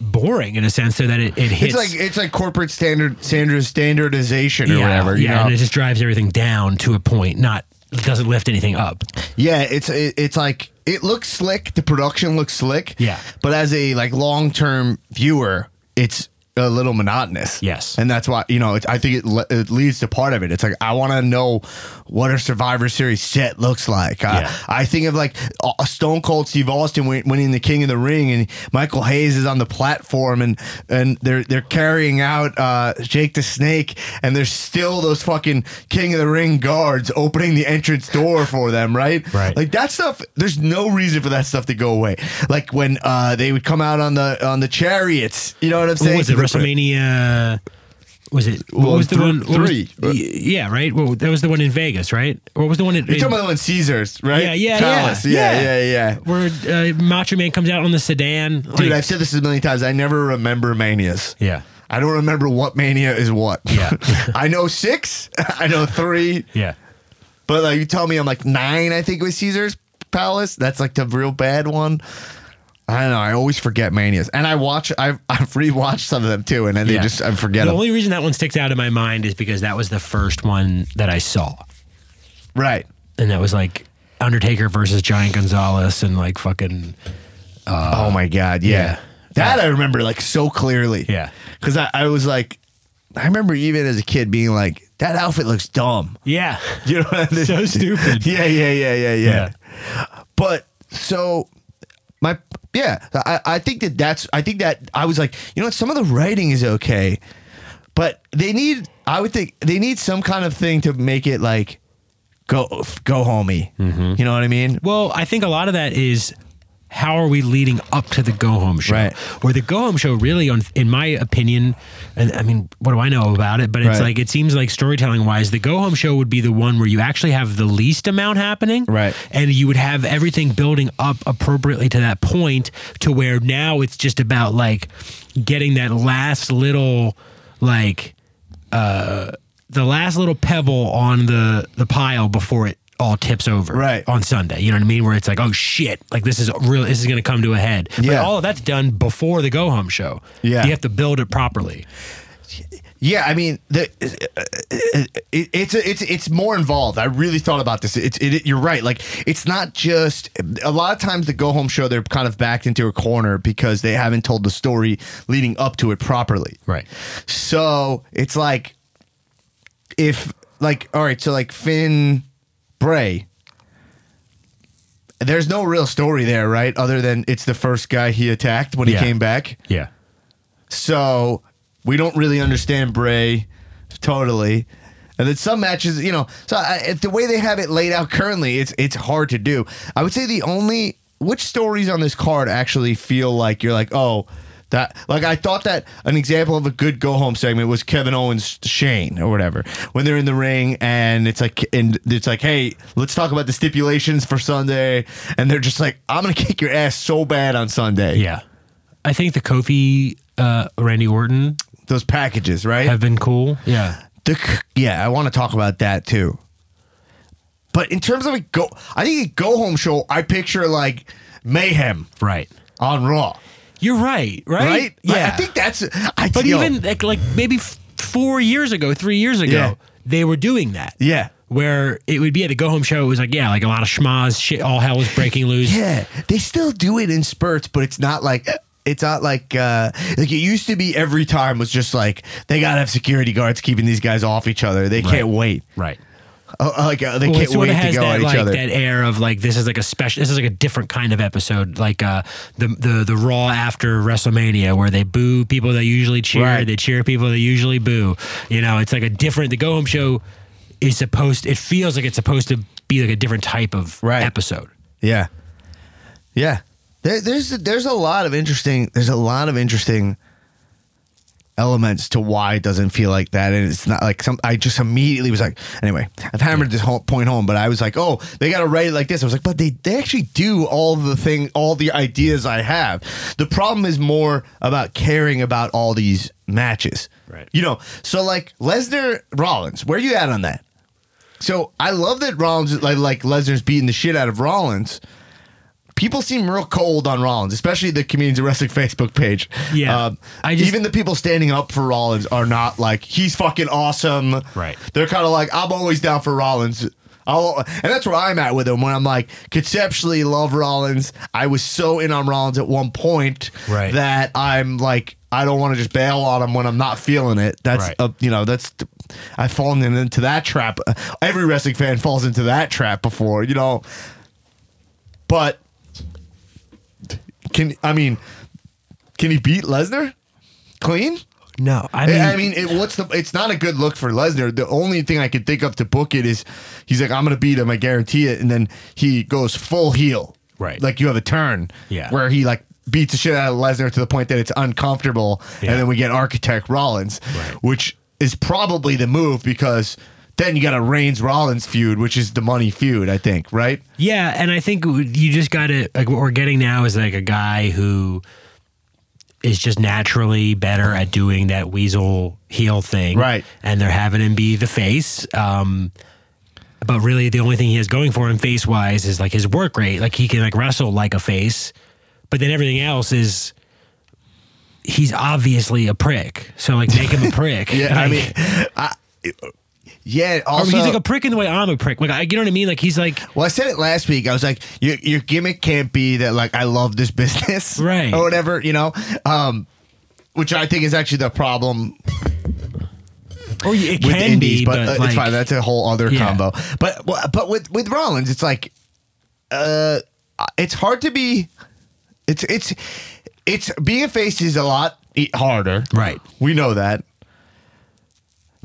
boring in a sense so that it, it hits It's like it's like corporate standard standard standardization or yeah, whatever. You yeah, know? and it just drives everything down to a point, not it doesn't lift anything up. Yeah, it's it, it's like it looks slick. The production looks slick. Yeah. but as a like long term viewer, it's a little monotonous. Yes. and that's why you know it's, I think it, le- it leads to part of it. It's like I want to know what a Survivor Series set looks like. Uh, Yeah. I think of like a Stone Cold Steve Austin win- winning the King of the Ring, and Michael Hayes is on the platform, and and they're they're carrying out uh, Jake the Snake, and there's still those fucking King of the Ring guards opening the entrance door for them, right? Right. Like that stuff. There's no reason for that stuff to go away. Like when uh, they would come out on the on the chariots. You know what I'm saying? WrestleMania? Was it what Well, was the thr- one? what was- three. yeah, right. Well, that was the one in Vegas, right? Or was the one in, You're talking about the one Caesars, right? Yeah, yeah, Palace. yeah, yeah, yeah. yeah, yeah. where uh, Macho Man comes out on the sedan? Dude, like- I've said this a million times. I never remember manias. yeah, I don't remember what mania is what. Yeah. I know six. I know three. yeah. But like you tell me I'm like nine, I think it was Caesar's Palace. That's like the real bad one. I don't know. I always forget manias, and I watch. I've I've rewatched some of them too, and then they just I forget The them. only reason that one sticks out in my mind is because that was the first one that I saw, right. and that was like Undertaker versus Giant Gonzalez, and like fucking uh, oh my god. Yeah. yeah. That I remember like so clearly. Yeah. Because I, I was like, I remember even as a kid being like, that outfit looks dumb. yeah, You know what I mean? So stupid. Yeah, yeah, yeah, yeah, yeah. But so my yeah, I, I think that that's I think that I was like, you know what, some of the writing is okay, but they need I would think they need some kind of thing to make it like go go homey. Mm-hmm. You know what I mean? Well, I think a lot of that is how are we leading up to the go home show? Right. Where the go home show really, on, in my opinion, and I mean, what do I know about it? But it's Right. like it seems like storytelling wise, the go home show would be the one where you actually have the least amount happening, Right. And you would have everything building up appropriately to that point, to where now it's just about like getting that last little like uh the last little pebble on the the pile before it all tips over Right. on Sunday. You know what I mean? Where it's like, oh shit, like this is real. This is going to come to a head. But Yeah. all of that's done before the go home show. Yeah. you have to build it properly. Yeah, I mean, the it, it's it's it's more involved. I really thought about this. It's it, you're right. Like it's not just a lot of times the go home show. They're kind of backed into a corner because they haven't told the story leading up to it properly. Right. So it's like if like all right, so like Finn Bray. There's no real story there, right? Other than it's the first guy he attacked when Yeah. he came back. Yeah. So we don't really understand Bray totally. And then some matches, you know, so I, if the way they have it laid out currently, it's it's hard to do. I would say the only which stories on this card actually feel like you're like, oh, that like I thought that an example of a good go home segment was Kevin Owens Shane or whatever when they're in the ring and it's like and it's like hey let's talk about the stipulations for Sunday and they're just like I'm gonna kick your ass so bad on Sunday Yeah. I think the Kofi, uh, Randy Orton those packages right have been cool. Yeah. The yeah, I want to talk about that too. But in terms of a go, I think a go home show. I picture like mayhem Right. on Raw, You're right. Right. right? Yeah. I think that's. I think But yo, even like, like maybe f- four years ago, three years ago, Yeah. they were doing that. yeah, Where it would be at a go home show, it was like, yeah, like a lot of schmaz, shit, all hell was breaking loose. yeah, they still do it in spurts, but it's not like. It's not like uh, like it used to be. Every time was just like they gotta have security guards keeping these guys off each other. They can't wait. Right. Uh, like uh, they Well, can't wait to has go that at each like other. that air of like this is like a special. This is like a different kind of episode, like uh, the the the Raw after WrestleMania, where they boo people that usually cheer, Right. they cheer people that usually boo. You know, it's like a different. The Go Home Show is supposed. It feels like it's supposed to be like a different type of Right. episode. Yeah, yeah. There, there's there's a lot of interesting. There's a lot of interesting elements to why it doesn't feel like that, and it's not like some. I just immediately was like, anyway, I've hammered this whole point home, but I was like, oh, they got to write it like this. I was like, but they they actually do all the thing, all the ideas I have. The problem is more about caring about all these matches, Right. You know, so like Lesnar Rollins, where you at on that? So I love that Rollins like like Lesnar's beating the shit out of Rollins. People seem real cold on Rollins, especially the Comedians of Wrestling Facebook page. Yeah. Um, I just- even the people standing up for Rollins are not like he's fucking awesome. Right. They're kind of like I'm always down for Rollins. I'll, and that's where I'm at with him when I'm like conceptually love Rollins. I was so in on Rollins at one point Right. that I'm like I don't want to just bail on him when I'm not feeling it. That's Right. uh, you know that's I've fallen into that trap. Every wrestling fan falls into that trap before, you know. But can I mean can he beat Lesnar clean? No, I mean, I mean, it, what's the? It's not a good look for Lesnar. The only thing I could think of to book it is he's like, I'm gonna beat him, I guarantee it, and then he goes full heel, Right. Like you have a turn, Yeah. where he like beats the shit out of Lesnar to the point that it's uncomfortable, Yeah. and then we get Architect Rollins, Right. which is probably the move because then you got a Reigns Rollins feud, which is the money feud, I think, right? Yeah, and I think you just got to like what we're getting now is like a guy who is just naturally better at doing that weasel heel thing, Right. And they're having him be the face. Um, but really, the only thing he has going for him face wise is like his work rate. Like he can like wrestle like a face, but then everything else is. He's obviously a prick, so like make him a prick. Yeah, I mean, I, yeah. Also, he's like a prick in the way I'm a prick. Like, I, you know what I mean? Like he's like, Well, I said it last week. I was like, your, your gimmick can't be that like I love this business, Right. or whatever, you know. Um, which I think is actually the problem or it with can indies, be, but, but, uh, like, it's fine. That's a whole other Yeah. combo. But but with with Rollins, it's like, uh, it's hard to be. It's it's it's being a face is a lot harder, Right. We know that.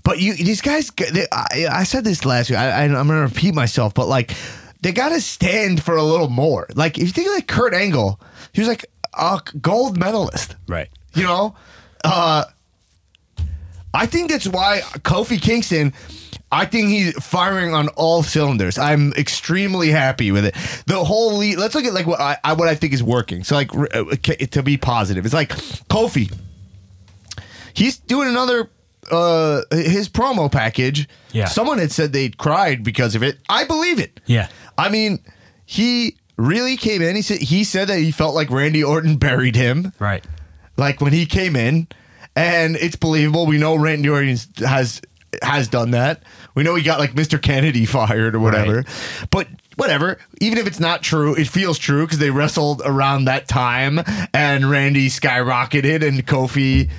But you, these guys, they, I, I said this last week. I, I, I'm going to repeat myself, but like, they got to stand for a little more. Like, if you think of like Kurt Angle, he was like a gold medalist, right. you know? Uh, I think that's why Kofi Kingston. I think he's firing on all cylinders. I'm extremely happy with it. The whole lead. Let's look at like what I, I what I think is working. So like uh, to be positive, it's like Kofi. He's doing another uh his promo package. Yeah. Someone had said they'd cried because of it. I believe it. Yeah. I mean, he really came in. He said he said that he felt like Randy Orton buried him Right. like when he came in, and it's believable. We know Randy Orton has has done that. We know he got like Mr. Kennedy fired or whatever. But whatever, even if it's not true, it feels true because they wrestled around that time, and Randy skyrocketed, and Kofi.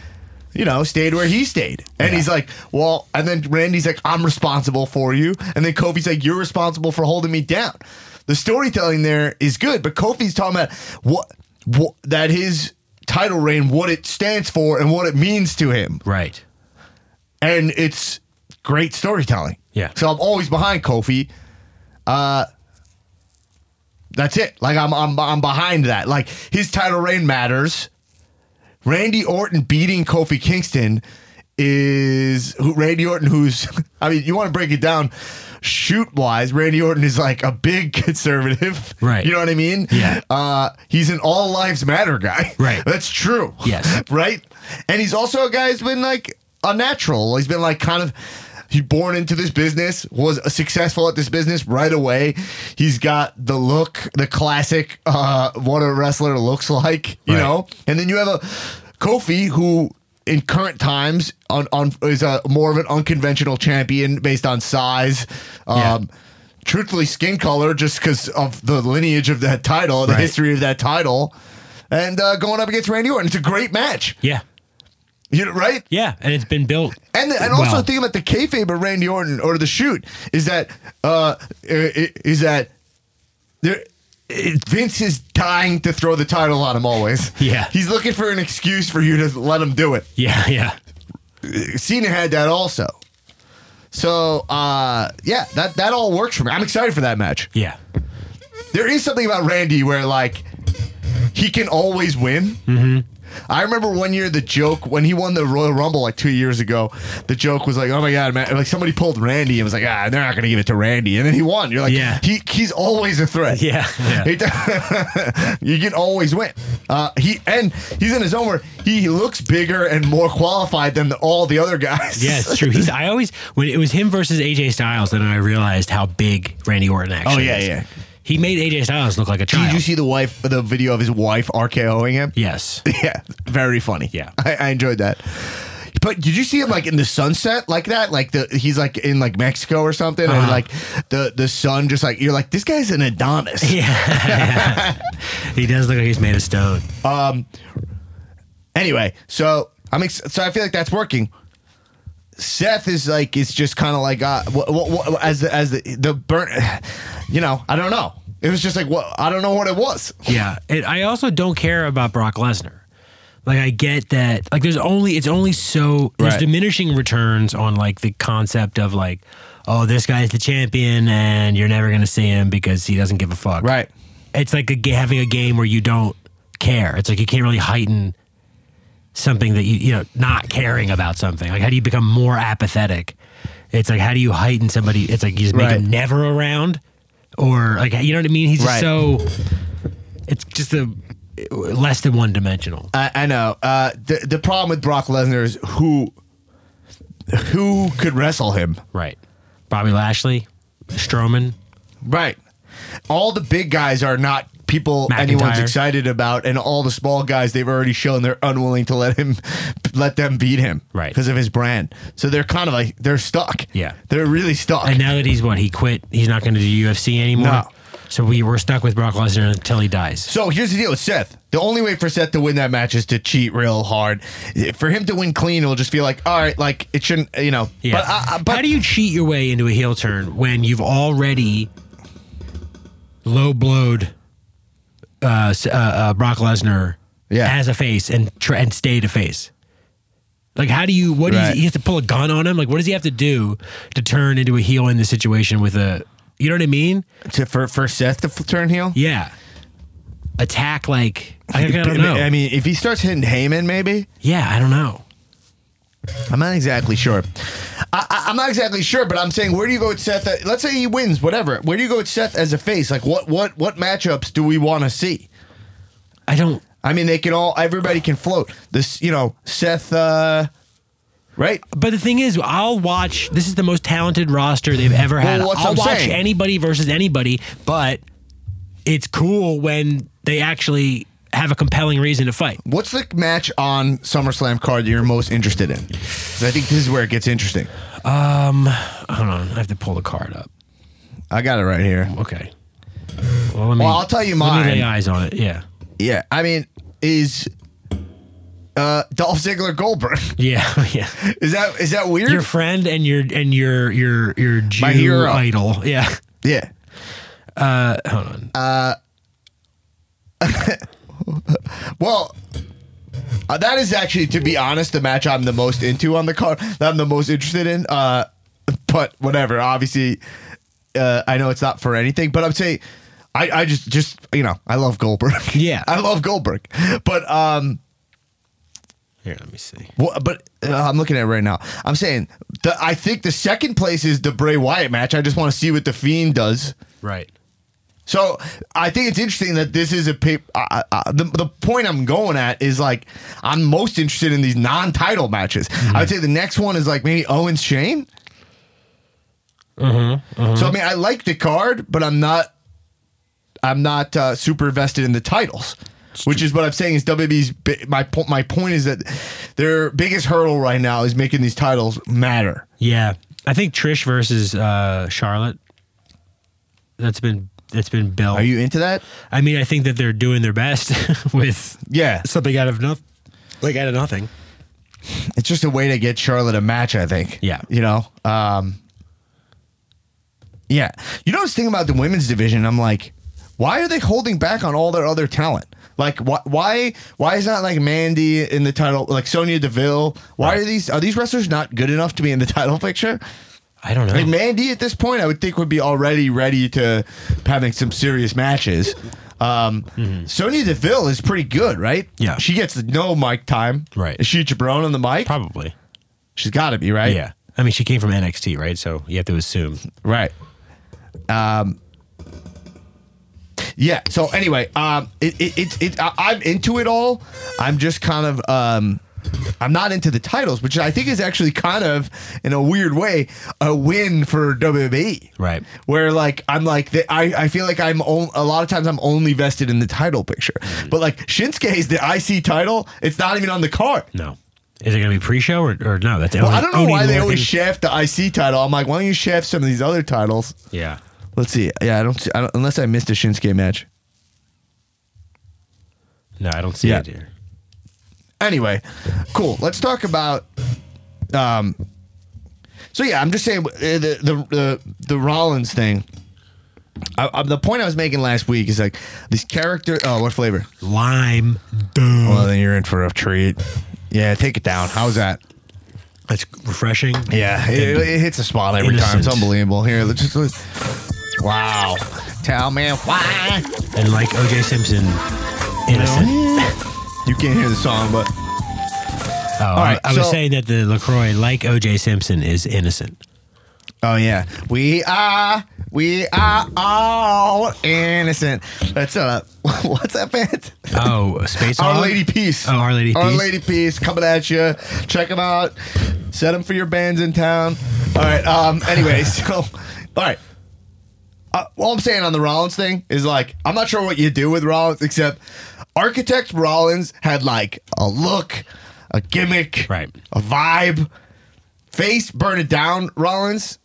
You know, stayed where he stayed. And he's like, well, and then Randy's like, I'm responsible for you. And then Kofi's like, you're responsible for holding me down. The storytelling there is good, but Kofi's talking about what, what that his title reign, what it stands for, and what it means to him. Right. And it's great storytelling. Yeah. So I'm always behind Kofi. Uh that's it. Like I'm I'm I'm behind that. Like his title reign matters. Randy Orton beating Kofi Kingston is who Randy Orton who's I mean, you want to break it down shoot wise, Randy Orton is like a big conservative. Right. You know what I mean? Yeah. Uh he's an all lives matter guy. Right. That's true. Yes. Right? And he's also a guy who's been like unnatural. He's been like kind of He born into this business, was successful at this business right away. He's got the look, the classic uh, what a wrestler looks like, you Right. know. And then you have a Kofi who in current times on, on is a more of an unconventional champion based on size. Yeah. Um truthfully skin color just because of the lineage of that title, the Right. history of that title. And uh, going up against Randy Orton. It's a great match. Yeah. You know, right? Yeah. And it's been built. And and also well. think about the kayfabe of Randy Orton or the shoot is that uh is that there Vince is dying to throw the title on him always. Yeah. He's looking for an excuse for you to let him do it. Yeah. Yeah. Cena had that also. So uh yeah, that that all works for me. I'm excited for that match. Yeah. There is something about Randy where like he can always win. Mm-hmm. I remember one year the joke when he won the Royal Rumble like two years ago. The joke was like, "Oh my god, man!" Like somebody pulled Randy and was like, "Ah, they're not going to give it to Randy," and then he won. You're like, Yeah. he he's always a threat. Yeah. Yeah. You can always win. Uh, he and he's in his own where he looks bigger and more qualified than the, all the other guys. Yeah, it's true. He's. I always when it was him versus AJ Styles, then I realized how big Randy Orton actually. Oh, yeah, is. yeah. He made AJ Styles look like a child. Did you see the wife, the video of his wife RKOing him? Yes. Yeah, very funny. Yeah. I, I enjoyed that. But did you see him like in the sunset like that? Like the he's like in like Mexico or something, and Uh-huh. like the the sun just like you're like this guy's an Adonis. Yeah. he does look like he's made of stone. Um anyway, so I'm ex- so I feel like that's working. Seth is like it's just kind of like uh, what, what, what, as the, as the the burn, you know. I don't know. It was just like what I don't know what it was. Yeah. It, I also don't care about Brock Lesnar. Like I get that. Like there's only it's only so there's Right. diminishing returns on like the concept of like, oh, this guy's the champion and you're never gonna see him because he doesn't give a fuck. Right. It's like a, having a game where you don't care. It's like you can't really heighten something that you you know not caring about something. Like how do you become more apathetic? It's like how do you heighten somebody? It's like you just make Right. him never around, or like you know what I mean? He's just Right. so. It's just a less than one dimensional. I, I know. Uh, the the problem with Brock Lesnar is who who could wrestle him. Right. Bobby Lashley, Strowman. Right. All the big guys are not people anyone's excited about, and all the small guys they've already shown they're unwilling to let him let them beat him. Right. Because of his brand. So they're kind of like they're stuck. Yeah. They're really stuck. And now that he's what he quit, he's not going to do UFC anymore. No. So we were stuck with Brock Lesnar until he dies. so here's the deal with Seth. The only way for Seth to win that match is to cheat real hard. For him to win clean, it'll just feel like, all right, like it shouldn't, you know. Yeah. But, I, I, but How do you cheat your way into a heel turn when you've already low blowed uh, uh, uh, Brock Lesnar Yeah. as a face and tr- and stayed a face? Like, how do you? What do Right. you, you have to pull a gun on him? Like, what does he have to do to turn into a heel in this situation with a? You know what I mean? to, for, for Seth to f- turn heel? Yeah. Attack like I, I don't know. I mean, if he starts hitting Heyman, maybe. yeah, I don't know. I'm not exactly sure. I, I, I'm not exactly sure, but I'm saying, where do you go with Seth? uh, Let's say he wins, whatever. Where do you go with Seth as a face? Like, what what what matchups do we want to see? I don't. I mean, they can all, everybody can float. This, you know, Seth, uh, right? But the thing is, I'll watch. This is the most talented roster they've ever had. Well, I'll I'm watch saying. anybody versus anybody, but it's cool when they actually have a compelling reason to fight. What's the match on SummerSlam card you're most interested in? 'Cause I think this is where it gets interesting. Um, hold on, I have to pull the card up. I got it right here. Okay. Well, let me, Well, I'll tell you Let me lay mine. eyes on it. Yeah. Yeah, I mean, is uh, Dolph Ziggler Goldberg? Yeah. Yeah. Is that is that weird? Your friend and your and your your your Jew My hero. idol. Yeah. yeah. Hold on. Well, uh, that is actually, to be honest, the match I'm the most into on the card. That I'm the most interested in. Uh, but whatever. Obviously, uh, I know it's not for anything. But I'm saying, I, I just, just you know, I love Goldberg. Yeah. I love Goldberg. But um, Here, let me see. Well, but uh, I'm looking at it right now. I'm saying the, I think the second place is the Bray Wyatt match. I just want to see what the Fiend does. Right. So I think it's interesting that this is a paper. Uh, uh, the, the point I'm going at is like I'm most interested in these non-title matches. I would say the next one is like maybe Owens Shane. Mm-hmm, So I mean, I like the card, but I'm not. I'm not uh, super invested in the titles, which is what I'm saying. Is WWE's my po- my point is that their biggest hurdle right now is making these titles matter. Yeah, I think Trish versus uh, Charlotte. That's been that's been built. Are you into that? I mean, I think that they're doing their best with Yeah, something out of nothing, like out of nothing. it's just a way to get Charlotte a match. I think. Yeah. you know. Um, yeah, you know this thing about the women's division. I'm like, why are they holding back on all their other talent? Like, why? Why? Why is not like Mandy in the title? Like Sonya Deville? Why are these? Are these wrestlers not good enough to be in the title picture? I don't know. Like Mandy at this point, I would think would be already ready to having some serious matches. Um, Sonya Deville is pretty good, right? Mm-hmm. Yeah. she gets no mic time. Right. Is she Jabron on the mic? Probably. She's got to be right. Yeah. I mean, she came from NXT, right? So you have to assume. Right. Um. Yeah. So anyway, um, it it it, it I, I'm into it all. I'm just kind of um. I'm not into the titles, which I think is actually kind of, in a weird way, a win for WWE. Right. Where like I'm like the, I I feel like I'm on, a lot of times I'm only vested in the title picture, mm. but like Shinsuke is the IC title. It's not even on the card. No. Is it going to be pre-show or, or no? That's Well, I don't know why they always shaft the IC title. I'm like, why don't you shaft some of these other titles? Yeah. Let's see. Yeah, I don't, see, I don't unless I missed a Shinsuke match. No, I don't see Yeah. it here. Anyway, cool. Let's talk about. Um. So yeah, I'm just saying uh, the the the, the Rollins thing. I, I, the point I was making last week is like this character. Oh, what flavor? Lime. Well, then you're in for a treat. Yeah, take it down. How's that? That's refreshing. Yeah, it, it hits a spot every time. It's unbelievable. Here, let's just. let's- wow. Tell me why. And like OJ Simpson, innocent. You can't hear the song, but Oh, I, right, I so- saying that the LaCroix, like OJ Simpson, is innocent. Oh yeah, we are we are all innocent. That's uh, what's that band? Oh, Space Our Hog? Lady Peace. Oh, Our Lady Our Peace. Lady Peace coming at you. Check them out. Set them for your bands in town. All right. Um. Anyway, so all right. Uh, all I'm saying on the Rollins thing is like I'm not sure what you do with Rollins except Architect Rollins had like a look, a gimmick, Right. a vibe. Face burn it down, Rollins.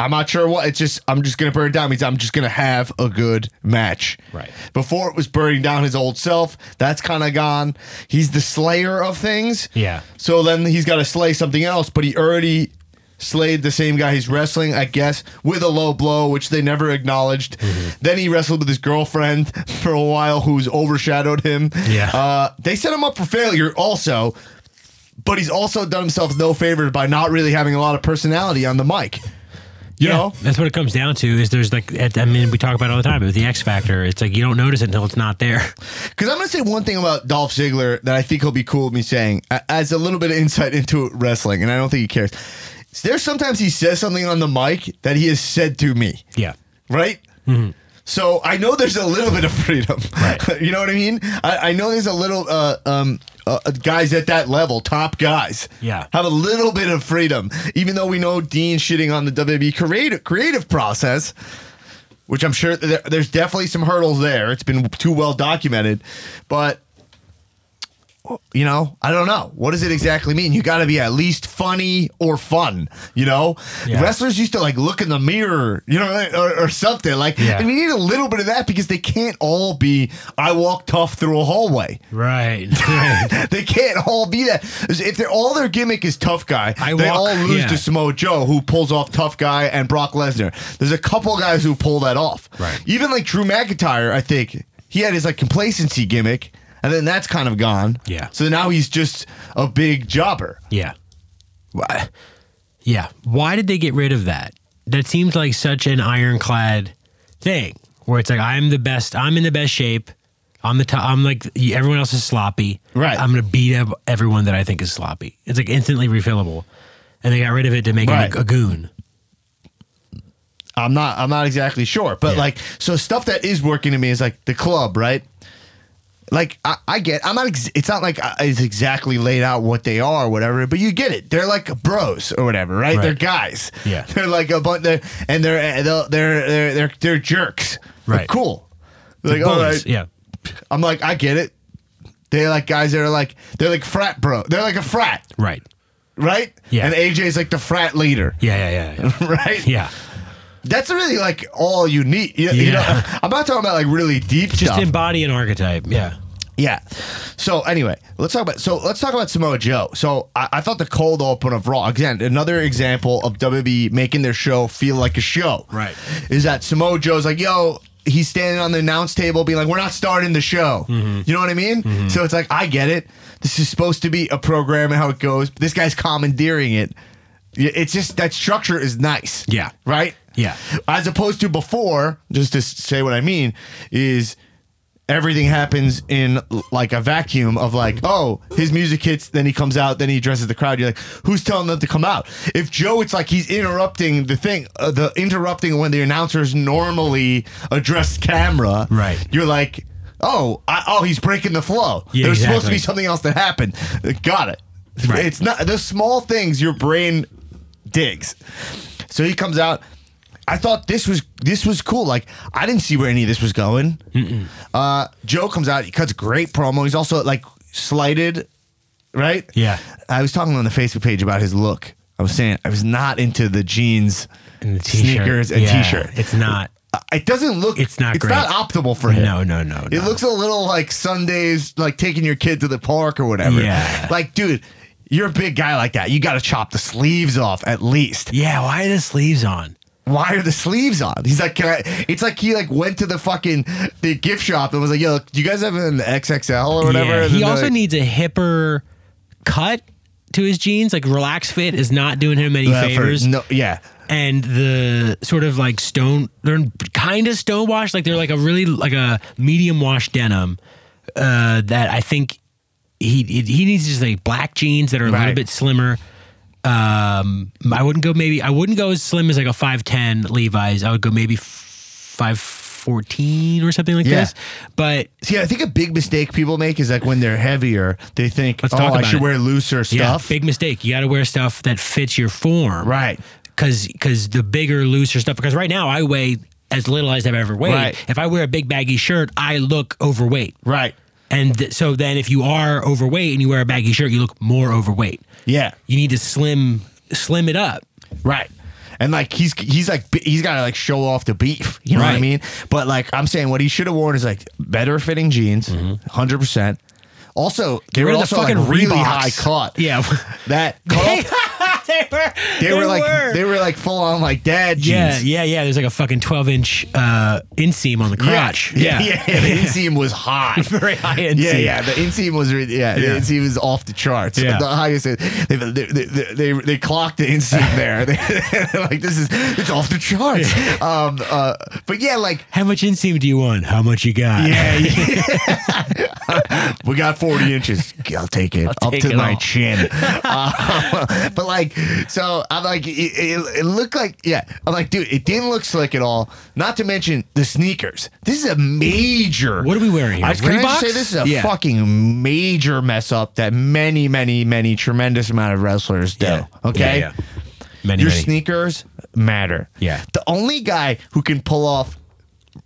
I'm not sure what. It's just I'm just gonna burn it down means I'm just gonna have a good match. Right. Before it was burning down his old self. That's kind of gone. He's the slayer of things. Yeah. So then he's got to slay something else, but he already slayed the same guy he's wrestling, I guess, with a low blow, which they never acknowledged. Mm-hmm. Then he wrestled with his girlfriend for a while, who's overshadowed him. Yeah. Uh, they set him up for failure also, but he's also done himself no favor by not really having a lot of personality on the mic. You know? that's what it comes down to. Is there's like, at- I mean, we talk about it all the time. But with the X Factor, it's like you don't notice it until it's not there. Because I'm going to say one thing about Dolph Ziggler that I think he'll be cool with me saying as a little bit of insight into wrestling, and I don't think he cares. There's sometimes he says something on the mic that he has said to me, Yeah, right? So I know there's a little bit of freedom. Right. you know what I mean? I, I know there's a little uh, um, uh, guys at that level, top guys, Yeah. have a little bit of freedom. Even though we know Dean shitting on the WWE creative creative process, which I'm sure there, there's definitely some hurdles there. It's been too well documented, but you know, I don't know. What does it exactly mean? You got to be at least funny or fun, you know? Yeah. Wrestlers used to like look in the mirror, you know, or, or something. Like, Yeah. and you need a little bit of that because they can't all be, I walk tough through a hallway. right. they can't all be that. If they're all their gimmick is tough guy, I they walk- all lose yeah. to Samoa Joe, who pulls off tough guy, and Brock Lesnar. There's a couple guys who pull that off. Right. Even like Drew McIntyre, I think he had his like complacency gimmick, and then that's kind of gone. Yeah. So now he's just a big jobber. Yeah. Why- Yeah. Why did they get rid of that? That seems like such an ironclad thing where it's like I'm the best. I'm in the best shape. I'm the top. I'm like everyone else is sloppy. Right. I'm gonna beat up everyone that I think is sloppy. It's like instantly refillable, and they got rid of it to make Right. him a, goon. I'm not. I'm not exactly sure, but Yeah. like, so stuff that is working to me is like the club, right? Like I, I get. I'm not. Ex- it's not like uh, it's exactly laid out what they are, or whatever. But you get it. They're like bros or whatever, right? Right. They're guys. Yeah. They're like a bunch. They're, and they're they're they're they're they're, they're jerks. They're Right. cool. They're like all right. Yeah. I'm like I get it. They're like guys that are like they're like frat bro. They're like a frat, Right. right? Yeah. And AJ's like the frat leader, Yeah, yeah, yeah. Yeah. right? yeah. That's really like all you need. You, you know, Yeah. I'm not talking about like really deep Just stuff. embody an archetype. Yeah. Yeah. So anyway, let's talk about so let's talk about Samoa Joe. So I, I thought the cold open of Raw again, another example of WWE making their show feel like a show. Right. Is that Samoa Joe's like, yo, he's standing on the announce table being like, We're not starting the show. Mm-hmm. You know what I mean? So it's like, I get it. This is supposed to be a program and how it goes. This guy's commandeering it. It's just that structure is nice. Yeah. Right? Yeah. As opposed to before, just to say what I mean, is everything happens in like a vacuum of like, oh, his music hits, then he comes out, then he addresses the crowd. You're like, who's telling them to come out? If Joe, it's like he's interrupting the thing, uh, the interrupting when the announcers normally address camera. Right. You're like, oh, I, oh, he's breaking the flow. Yeah, There's supposed to be something else that happened. Got it. Right. It's not the small things your brain digs. So he comes out. I thought this was this was cool. Like I didn't see where any of this was going. Uh, Joe comes out. He cuts a great promo. He's also like slighted, right? Yeah. I was talking on the Facebook page about his look. I was saying I was not into the jeans, And the t-shirt. sneakers, and Yeah, t-shirt. It's not. Uh, It doesn't look. It's not It's great. not optimal for him. No, no, no, It no. looks a little like Sundays, like taking your kid to the park or whatever. Yeah. Like, dude, you're a big guy like that. You got to chop the sleeves off at least. Yeah. Why are the sleeves on? Why are the sleeves on? He's like, can I? It's like he like went to the fucking the gift shop and was like, yo, do you guys have an XXL or whatever? Yeah, he also like, needs a hipper cut to his jeans. Like relax fit is not doing him any uh, favors. no, yeah. and the sort of like stone they're kind of stone washed like they're like a really like a medium wash denim uh that i think he he needs just like black jeans that are a little bit slimmer um i wouldn't go maybe i wouldn't go as slim as like a 510 levi's i would go maybe 514 or something like Yeah. this but See, I think a big mistake people make is like when they're heavier, they think, oh, I should it. wear looser stuff. yeah big mistake you got to wear stuff that fits your form Right. because because the bigger, looser stuff. Because right now I weigh as little as I've ever weighed. Right. If I wear a big baggy shirt, I look overweight. Right. And th- so then, if you are overweight and you wear a baggy shirt, you look more overweight. Yeah. You need to slim slim it up. Right. And like he's he's like he's got to like show off the beef, you know what I Right. mean? But like I'm saying, what he should have worn is like better fitting jeans, mm-hmm. 100 percent. Also, they Get were rid of the also like fucking really Reeboks. high cut. Yeah. that cut off, they were. they, were like they were like full on like dad jeans. Yeah, yeah, yeah. There's like a fucking 12 inch uh, inseam on the crotch. Yeah, yeah, yeah. The inseam was high. Very high inseam. Yeah, yeah. The inseam was re- yeah, Yeah. the inseam was off the charts. Yeah. The highest they they, they, they, they, they clocked the inseam there. They, like this is it's off the charts. Um, uh, but yeah, like How much inseam do you want? How much you got? yeah, yeah. we got forty inches. I'll take it up take to it my all. chin. Uh, but like, so I'm like, it, it, it looked like yeah. I'm like, dude, it didn't look slick at all. Not to mention the sneakers. This is a major. What are we wearing here? I, can I just say this is a Yeah. fucking major mess up that many, many, many tremendous amount of wrestlers do. Yeah. Okay. Yeah, yeah. Many, Your many. sneakers matter. Yeah. The only guy who can pull off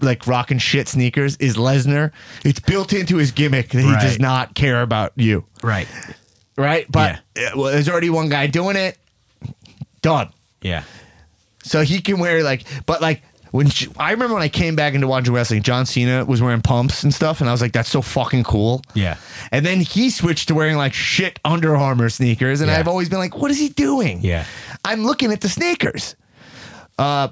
like rocking shit sneakers is Lesnar. It's built into his gimmick that he Right. does not care about you. Right. Right? But uh, well, there's already one guy doing it. Done. Yeah. So he can wear like, but like when I remember when I came back into watching wrestling, John Cena was wearing pumps and stuff, and I was like, that's so fucking cool. Yeah. And then he switched to wearing like shit Under Armour sneakers, and Yeah. I've always been like, what is he doing? Yeah. I'm looking at the sneakers. Uh,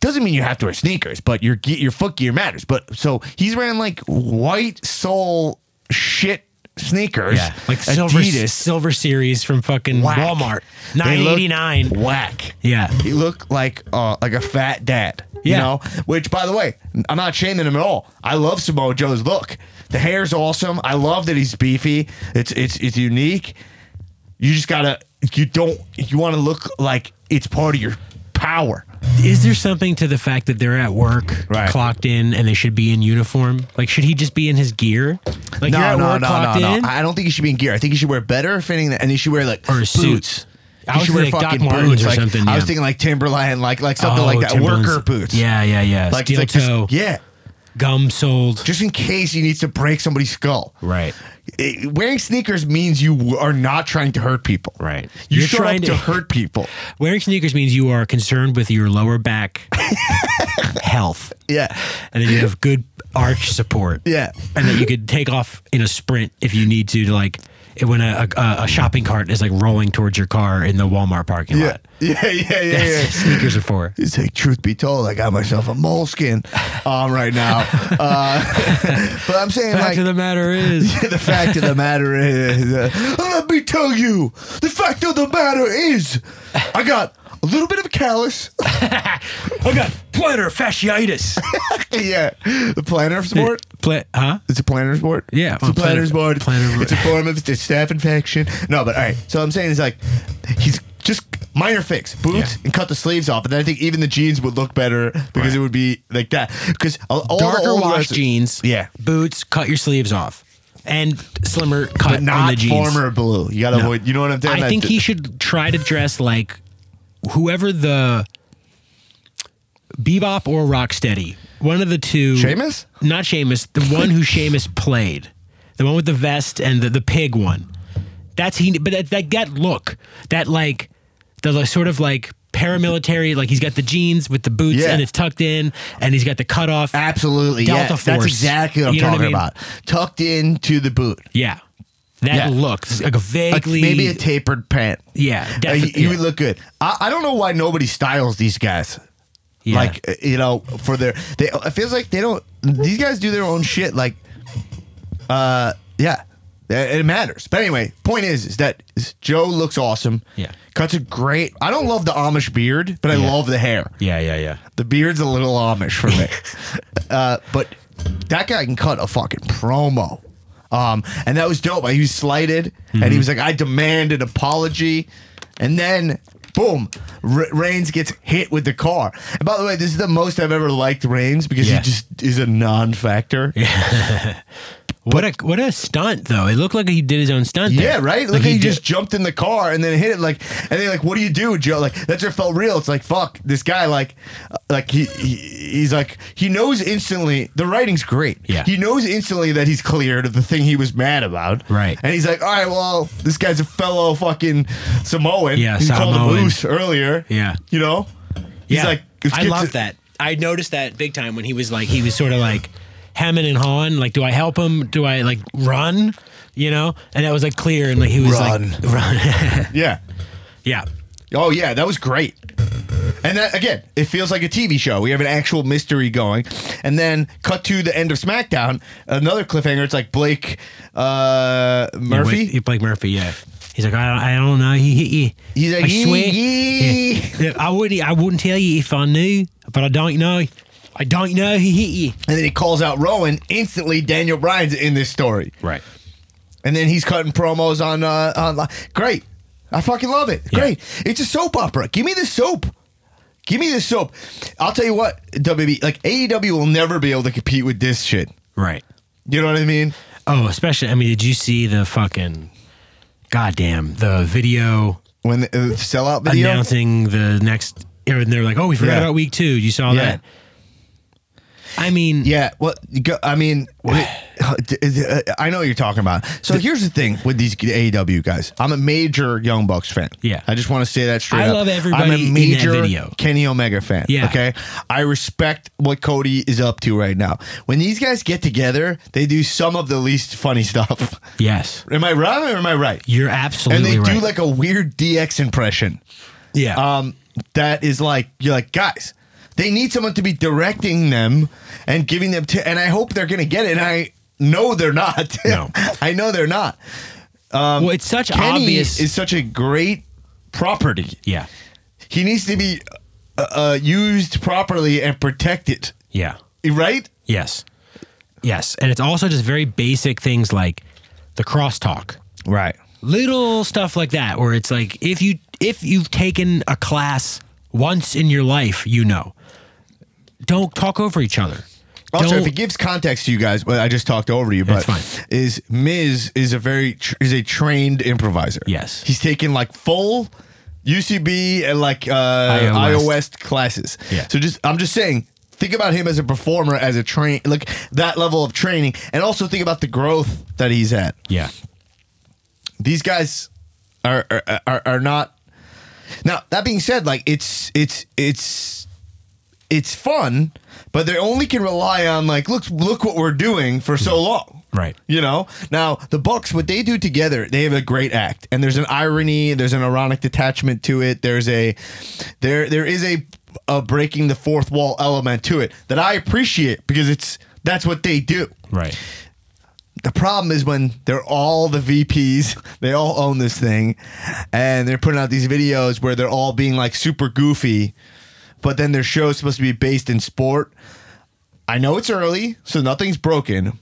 doesn't mean you have to wear sneakers, but your ge- your foot gear matters. But so he's wearing like white sole shit sneakers. Yeah. Like silver Adidas. silver series from fucking Whack. Walmart. They look 989. Whack. Yeah. He looked like uh, like a fat dad. You Yeah. know? Which by the way, I'm not shaming him at all. I love Samoa Joe's look. The hair's awesome. I love that he's beefy. It's it's it's unique. You just gotta you don't you wanna look like it's part of your power. is there something to the fact that they're at work, Right. clocked in, and they should be in uniform? Like, should he just be in his gear? Like, no, you're at no, work, no, clocked no, in, no. I don't think he should be in gear. I think he should wear better fitting, and he should wear like Or boots. suit. I He was should wear thinking like Doc fucking Martens boots. or like, something, I was yeah. thinking like Timberland, like like something Oh, like that. Timberlands. Worker boots. Yeah, yeah, yeah. like Steel like just- toe, yeah, gum soled. just in case he needs to break somebody's skull. Right. It- wearing sneakers means you are not trying to hurt people. Right. You You're show trying up to- to hurt people. Wearing sneakers means you are concerned with your lower back health, Yeah, and then you have good arch support. yeah. and that you could take off in a sprint if you need to, to like when a, a, a shopping cart is like rolling towards your car in the Walmart parking Yeah, lot. yeah, yeah, yeah, That's yeah. what sneakers are for. It's like, truth be told, I got myself a moleskin on right now. Uh, but I'm saying, Fact like, of the matter is, the fact of the matter is, uh, let me tell you, the fact of the matter is, I got a little bit of a callus. I got plantar fasciitis. yeah, the plantar sport. Pla- huh? It's a plantar sport. Yeah, it's a well, plantar plantar- sport. plantar- It's a form of it's staph infection. No, but all right. So I'm saying is like he's just minor fix boots Yeah. and cut the sleeves off, and then I think even the jeans would look better because Right. it would be like that. Because all, all the Darker old wash jeans. yeah, Boots, cut your sleeves off, and slimmer cut but on the jeans. former blue. You gotta No. avoid. You know what I'm saying? I That- think he should try to dress like whoever the Bebop or Rocksteady, one of the two. Sheamus? Not Sheamus, the one who Sheamus played, the one with the vest and the, the pig one. That's he, but that, that that look, that like the like, sort of like paramilitary, like he's got the jeans with the boots Yeah. and it's tucked in, and he's got the cutoff. Absolutely, Delta yeah. That's exactly what I'm You know what I talking mean? about. Tucked into the boot, Yeah, that Yeah. look, like a vaguely maybe a tapered pant. yeah, Uh, definitely. he would look good. I, I don't know why nobody styles these guys. yeah. Like you know, for their they it feels like they don't. These guys do their own shit. Like, uh, yeah, it it matters. But anyway, point is, is that Joe looks awesome. Yeah. cuts a great. I don't love the Amish beard, but I Yeah. love the hair. yeah, yeah, yeah. The beard's a little Amish for me. uh, but that guy can cut a fucking promo. Um, and that was dope. He was slighted, and Mm-hmm. he was like, "I demand an apology," and then. Boom! R- Reigns gets hit with the car. And by the way, this is the most I've ever liked Reigns because Yeah. he just is a non-factor. Yeah, What a what a stunt though! It looked like he did his own stunt. there. right. Like Like he, did- just jumped in the car and then hit it. Like, and then like, what do you do, Joe? Like that just felt real. It's like fuck this guy. Like, uh, like he, he he's like he knows instantly. The writing's great. Yeah. he knows instantly that he's cleared of the thing he was mad about. Right. and he's like, all right, well, this guy's a fellow fucking Samoan. Yeah, he called him Samoan. Moose earlier. Yeah. you know. He's yeah. like, I love to- that. I noticed that big time when he was like he was sort of like hemming and hawing. Like, do I help him? Do I like run? You know? And that was like clear and like he was Run. like run. Yeah. yeah. Oh yeah, that was great. And that again, it feels like a TV show. We have an actual mystery going, and then cut to the end of SmackDown. Another cliffhanger. It's like Blake uh, Murphy. Yeah, Blake Murphy. Yeah. He's like, I don't, I don't know. He hit you. He's like, I "Yee, swear. yee." Yeah. Look, I wouldn't. I wouldn't tell you if I knew, but I don't know. I don't know he hit you. and then he calls out Rowan. Instantly, Daniel Bryan's in this story, Right. and then he's cutting promos on uh, on. Great, I fucking love it. Yeah. Great, it's a soap opera. Give me the soap. Give me the soap. I'll tell you what, WB, like AEW will never be able to compete with this shit. Right. You know what I mean? Oh, especially. I mean, did you see the fucking? Goddamn the video When the uh, sellout video. announcing the next. And they're like, "Oh, we forgot Yeah. about week two. You saw Yeah. that?" I mean, Yeah, well, go, I mean, I know what you're talking about. So here's the thing with these AEW guys. I'm a major Young Bucks fan. Yeah. I just want to say that straight I up. love everybody I'm a in that major video. Kenny Omega fan. Yeah. Okay. I respect what Cody is up to right now. When these guys get together, they do some of the least funny stuff. yes, Am I wrong or am I right? you're absolutely. Right. And they right. do like a weird DX impression. yeah, um, that is like you're like guys. They need someone to be directing them and giving them to, and I hope they're gonna get it. And I know they're not. No. I know they're not. well, it's such Kenny obvious. is such a great property. yeah, He needs to be uh, uh, used properly and protected. yeah, Right? yes, yes, and it's also just very basic things like the crosstalk. Right. little stuff like that where it's like if you if you've taken a class once in your life, you know. Don't talk over each other. Also, Don't- if it gives context to you guys, well, I just talked over you, but That's fine. is Miz is a very tr- is a trained improviser. Yes. he's taken like full UCB and like uh, IO IO West. West classes. Yeah. So just I'm just saying, think about him as a performer, as a train, like that level of training, and also think about the growth that he's at. yeah. These guys are are, are, are not. Now that being said, like it's it's it's it's fun, but they only can rely on like look look what we're doing for so mm-hmm. long. Right. You know. Now the Bucks, what they do together, they have a great act, and there's an irony, there's an ironic detachment to it. There's a there there is a a breaking the fourth wall element to it that I appreciate because it's that's what they do. Right. The problem is when they're all the VPs, they all own this thing, and they're putting out these videos where they're all being like super goofy, but then their show is supposed to be based in sport. I know it's early, so nothing's broken,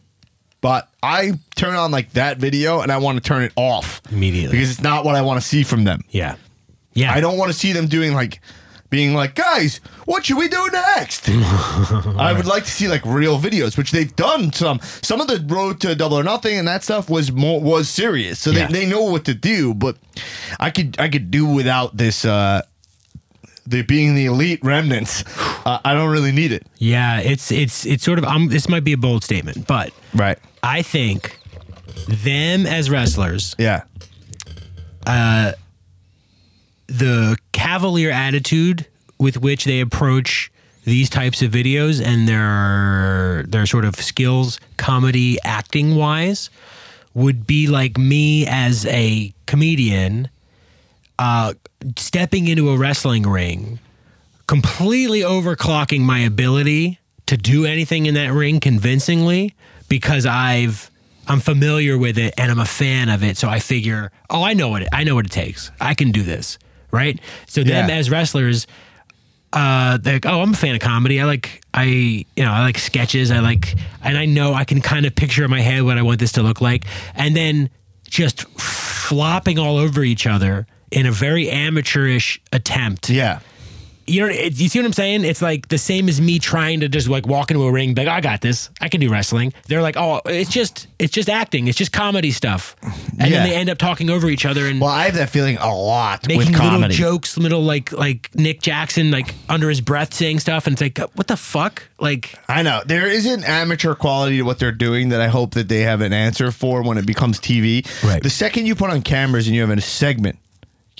but I turn on like that video and I want to turn it off Immediately. because it's not what I want to see from them. Yeah. Yeah. I don't want to see them doing like being like, guys, what should we do next? I would like to see like real videos, which they've done some. Some of the road to double or nothing and that stuff was more was serious, so Yeah. they, they know what to do. But I could I could do without this. uh the being the elite remnants, uh, I don't really need it. Yeah, it's it's it's sort of um, this might be a bold statement, but Right. I think them as wrestlers, Yeah. Uh, the cavalier attitude with which they approach these types of videos and their their sort of skills comedy acting wise would be like me as a comedian uh stepping into a wrestling ring completely overclocking my ability to do anything in that ring convincingly because I've I'm familiar with it and I'm a fan of it. So I figure, oh, I know what it, I know what it takes. I can do this, right? So them Yeah. as wrestlers, uh, they're like, oh, I'm a fan of comedy. I like I you know I like sketches. I like and I know I can kind of picture in my head what I want this to look like, and then just flopping all over each other in a very amateurish attempt Yeah. you know, it, you see what I'm saying? It's like the same as me trying to just like walk into a ring, be like, oh, I got this, I can do wrestling. They're like, oh, it's just, it's just acting, it's just comedy stuff, and Yeah. then they end up talking over each other and Well, I have that feeling a lot making with little comedy. jokes, little like like Nick Jackson, like under his breath saying stuff, and it's like, what the fuck? Like, I know there is an amateur quality to what they're doing that I hope that they have an answer for when it becomes TV. Right. The second you put on cameras and you have a segment,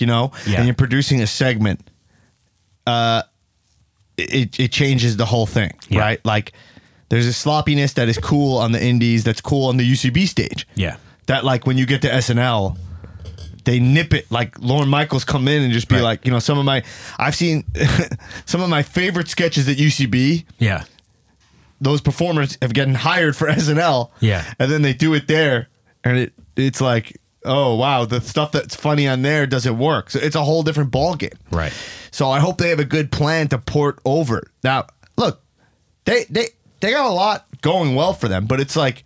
you know, Yeah. and you're producing a segment, uh, it it changes the whole thing, Yeah. right? Like, there's a sloppiness that is cool on the indies, that's cool on the UCB stage. Yeah. That like when you get to SNL. They nip it like Lorne Michaels come in and just be Right. like, you know, some of my I've seen some of my favorite sketches at UCB yeah, those performers have gotten hired for SNL. Yeah. And then they do it there and it it's like, oh wow, the stuff that's funny on there doesn't work. So it's a whole different ballgame. right. So I hope they have a good plan to port over. Now, look, they they they got a lot going well for them, but it's like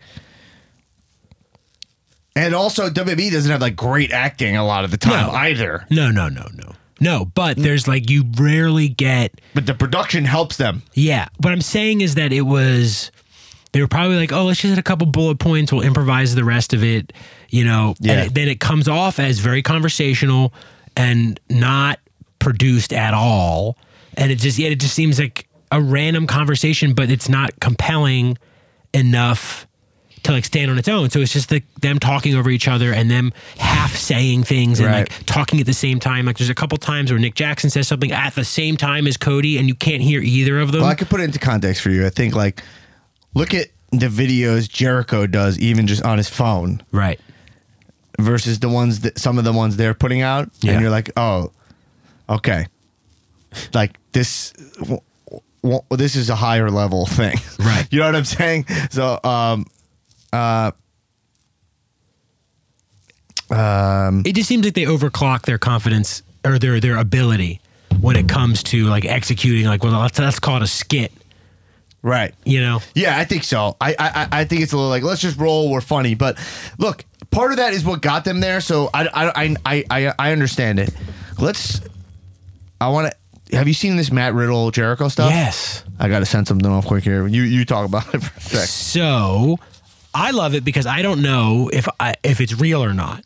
and also WWE doesn't have like great acting a lot of the time No. either. No, no, no, no, no. But there's like you rarely get But the production helps them. Yeah. What I'm saying is that it was they were probably like, oh, let's just hit a couple bullet points. We'll improvise the rest of it, you know. Yeah. And it, then it comes off as very conversational and not produced at all. And it just, yeah, it just seems like a random conversation, but it's not compelling enough to like stand on its own. So it's just like them talking over each other and them half saying things and Right. like talking at the same time. Like there's a couple times where Nick Jackson says something at the same time as Cody and you can't hear either of them. Well, I could put it into context for you. I think like look at the videos Jericho does even just on his phone right. Versus the ones that some of the ones they're putting out Yeah. and you're like, "Oh, okay." Like this w- w- this is a higher level thing. Right. you know what I'm saying? So, um uh, um, It just seems like they overclock their confidence or their their ability when it comes to like executing like well let's, let's call it a skit, right. you know. Yeah, I think so. I, I I think it's a little like let's just roll. We're funny, but look, part of that is what got them there. So I I I I I, I understand it. Let's. I want to have you seen this Matt Riddle Jericho stuff? Yes. I got to send something off quick here. You you talk about it for a sec. So I love it because I don't know if I, if it's real or not.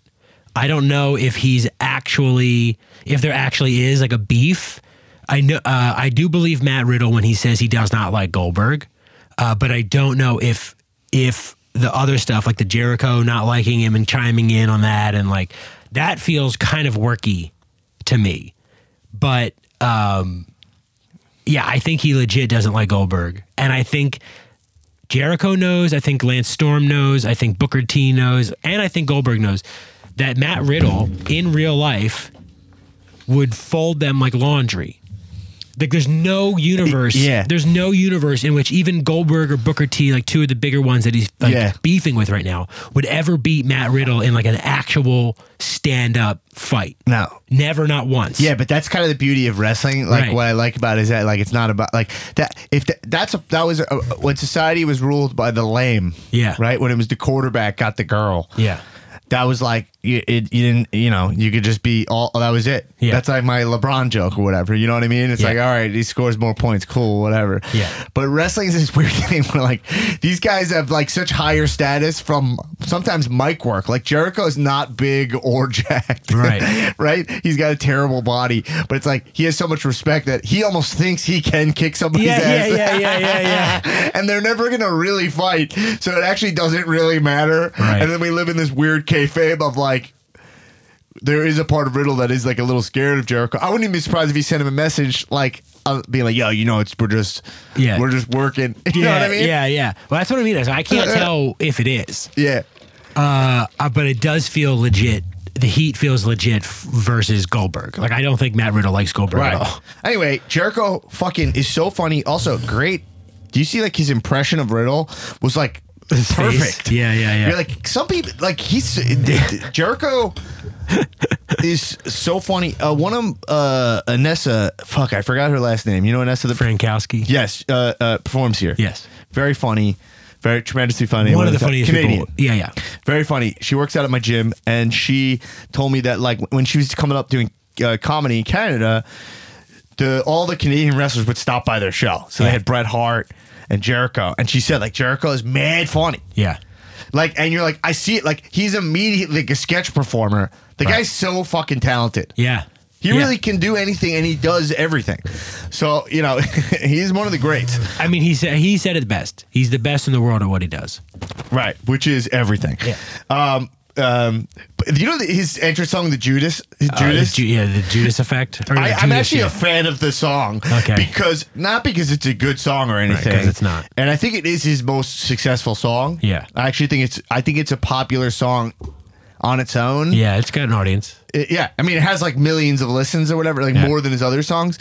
I don't know if he's actually if there actually is like a beef. I know uh, I do believe Matt Riddle when he says he does not like Goldberg, uh, but I don't know if if the other stuff like the Jericho not liking him and chiming in on that and like that feels kind of worky to me. But um, yeah, I think he legit doesn't like Goldberg, and I think Jericho knows. I think Lance Storm knows. I think Booker T knows, and I think Goldberg knows that Matt Riddle in real life would fold them like laundry. Like there's no universe. Yeah. There's no universe in which even Goldberg or Booker T, like two of the bigger ones that he's like Yeah. beefing with right now, would ever beat Matt Riddle in like an actual stand up fight. No. Never, not once. Yeah, but that's kind of the beauty of wrestling. Like Right. what I like about it is that like it's not about like that. If that, that's a, that was a, when society was ruled by the lame. Yeah. Right when it was the quarterback got the girl. Yeah. That was like you, it, you didn't you know you could just be all oh, that was it. Yeah. That's like my LeBron joke or whatever. You know what I mean? It's Yeah. like all right, he scores more points, cool, whatever. Yeah. But wrestling is this weird thing where like these guys have like such higher status from sometimes mic work. Like Jericho is not big or jacked. Right. right? He's got a terrible body, but it's like he has so much respect that he almost thinks he can kick somebody's Yeah, ass. yeah, yeah, yeah, yeah, yeah. and they're never gonna really fight, so it actually doesn't really matter. Right. And then we live in this weird kayfabe of like. There is a part of Riddle that is like a little scared of Jericho. I wouldn't even be surprised if he sent him a message like uh, being like, "Yo, you know, it's we're just, Yeah. we're just working." You yeah, know what I mean? Yeah, yeah. Well, that's what I mean. I can't tell if it is, yeah. uh, but it does feel legit. The heat feels legit versus Goldberg. Like I don't think Matt Riddle likes Goldberg at all. Anyway, Jericho fucking is so funny. Also, great. Do you see like his impression of Riddle was like perfect? Yeah, yeah, yeah. You're like some people like he's Jericho is so funny. Uh, one of 'em, uh, Anessa, fuck, I forgot her last name. You know Anessa the Frankowski. Yes, uh, uh, performs here. Yes. very funny, very tremendously funny. One of the funniest Canadian. people. Yeah, yeah. Very funny. She works out at my gym, and she told me that like when she was coming up doing uh, comedy in Canada, the all the Canadian wrestlers would stop by their show. So they had Bret Hart and Jericho, and she said like Jericho is mad funny. Yeah. Like, and you're like, I see it. Like, he's immediately like a sketch performer. The Right. guy's so fucking talented. Yeah. He Yeah. really can do anything, and he does everything. So you know, he's one of the greats, I mean, he said he said it best. He's the best in the world at what he does. right? Which is everything. Yeah. Um. Um. You know the, his entrance song, the Judas. His Uh, Judas. the Ju- yeah, the Judas effect. Or the I, I'm Judas, actually yeah. a fan of the song. Okay. Because not because it's a good song or anything. anything. 'cause it's not. And I think it is his most successful song. Yeah. I actually think it's. I think it's a popular song on its own. Yeah, it's got an audience. It- yeah, I mean, it has like millions of listens or whatever, like Yeah. more than his other songs.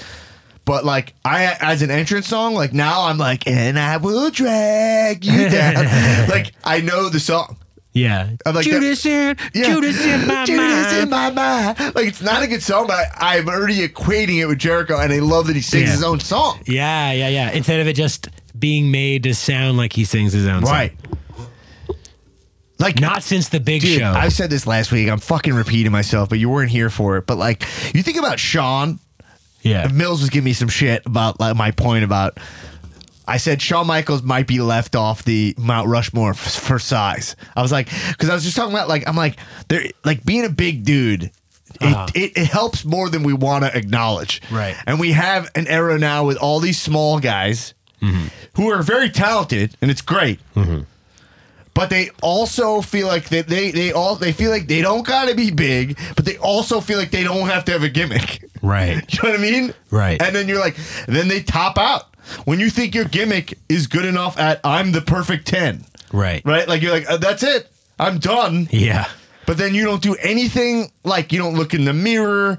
But like, I as an entrance song, like now I'm like, and I will drag you down. like I know the song. Yeah. I'm like that- Judas in, Yeah. Judas in my Judas in my mind. Like it's not a good song, but I, I'm already equating it with Jericho, and I love that he sings Yeah. his own song. Yeah, yeah, yeah. Instead of it just being made to sound like he sings his own song. Right. song. Like Not since the big Dude, show. I said this last week. I'm fucking repeating myself, but you weren't here for it. But like, you think about Shawn yeah. Mills was giving me some shit about like, my point about. I said Shawn Michaels might be left off the Mount Rushmore f- for size. I was like, because I was just talking about like I'm like there like being a big dude. It, Uh-huh. it, it helps more than we want to acknowledge. Right. And we have an era now with all these small guys Mm-hmm. who are very talented, and it's great. But they also feel like they, they they all they feel like they don't gotta be big, but they also feel like they don't have to have a gimmick. Right. You know what I mean? Right. And then you're like, then they top out. When you think your gimmick is good enough at I'm the perfect 10, Right. right? Like you're like, uh, that's it. I'm done. Yeah. But then you don't do anything like you don't look in the mirror.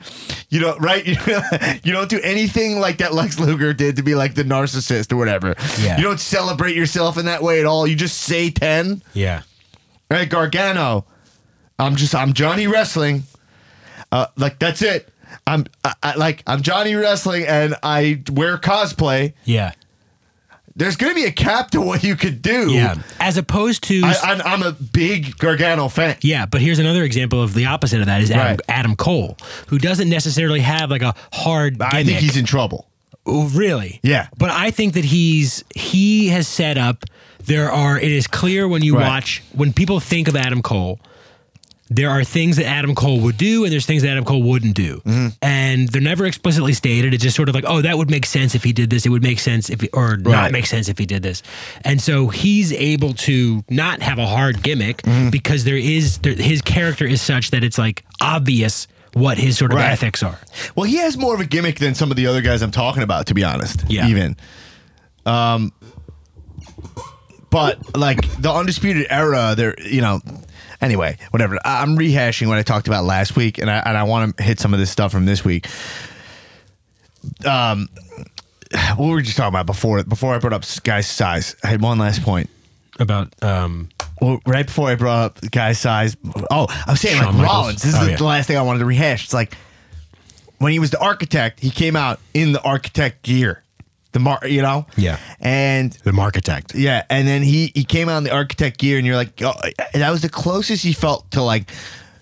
You don't, right? You don't do anything like that Lex Luger did to be like the narcissist or whatever. Yeah. You don't celebrate yourself in that way at all. You just say 10. Yeah. Right, Gargano. I'm just I'm Johnny Wrestling. Uh, like that's it. I'm I, I, like I'm Johnny Wrestling and I wear cosplay. Yeah. There's gonna be a cap to what you could do. Yeah. As opposed to I, I'm, I'm a big Gargano fan. Yeah, but here's another example of the opposite of that is Adam, Right. Adam Cole, who doesn't necessarily have like a hard I think he's in trouble. Oh, really? Yeah. But I think that he's he has set up. There are. It is clear when you Right. watch when people think of Adam Cole. There are things that Adam Cole would do, and there's things that Adam Cole wouldn't do, Mm-hmm. and they're never explicitly stated. It's just sort of like, oh, that would make sense if he did this. It would make sense if, he, or not make sense if he did this. And so he's able to not have a hard gimmick Mm-hmm. because there is there, his character is such that it's like obvious what his sort of Right. ethics are. Well, he has more of a gimmick than some of the other guys I'm talking about, to be honest. Yeah. Even. Um, but like the undisputed era, there, you know. Anyway, whatever. I'm rehashing what I talked about last week, and I and I want to hit some of this stuff from this week. Um, what were we just talking about before? Before I brought up guy's size, I had one last point. About um, Well, right before I brought up the guy's size. Oh, I was saying Shawn like Michaels? Rollins. This is Oh, the, yeah. the last thing I wanted to rehash. It's like when he was the architect, he came out in the architect gear, the mar, you know. Yeah. And The architect. yeah, and then he he came out in the architect gear, and you're like, oh, that was the closest he felt to like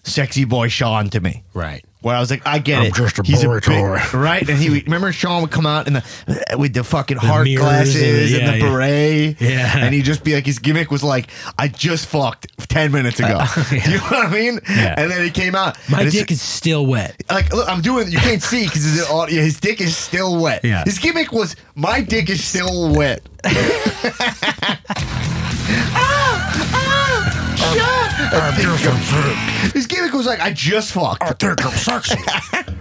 sexy boy Shawn to me. right. Where I was like, I get I'm it. just a He's boy big- right? And he would- remember Shawn would come out in the with the fucking heart mirrors glasses and and the- the, yeah, beret. Yeah. and he'd just be like, his gimmick was like, I just fucked ten minutes ago. You know what I mean? Yeah. And then he came out. My dick is still wet. like look, I'm doing. You can't see because his, his dick is still wet. Yeah. His gimmick was my dick is still wet. I'm just His gimmick was like I just fucked. I think I'm sexy.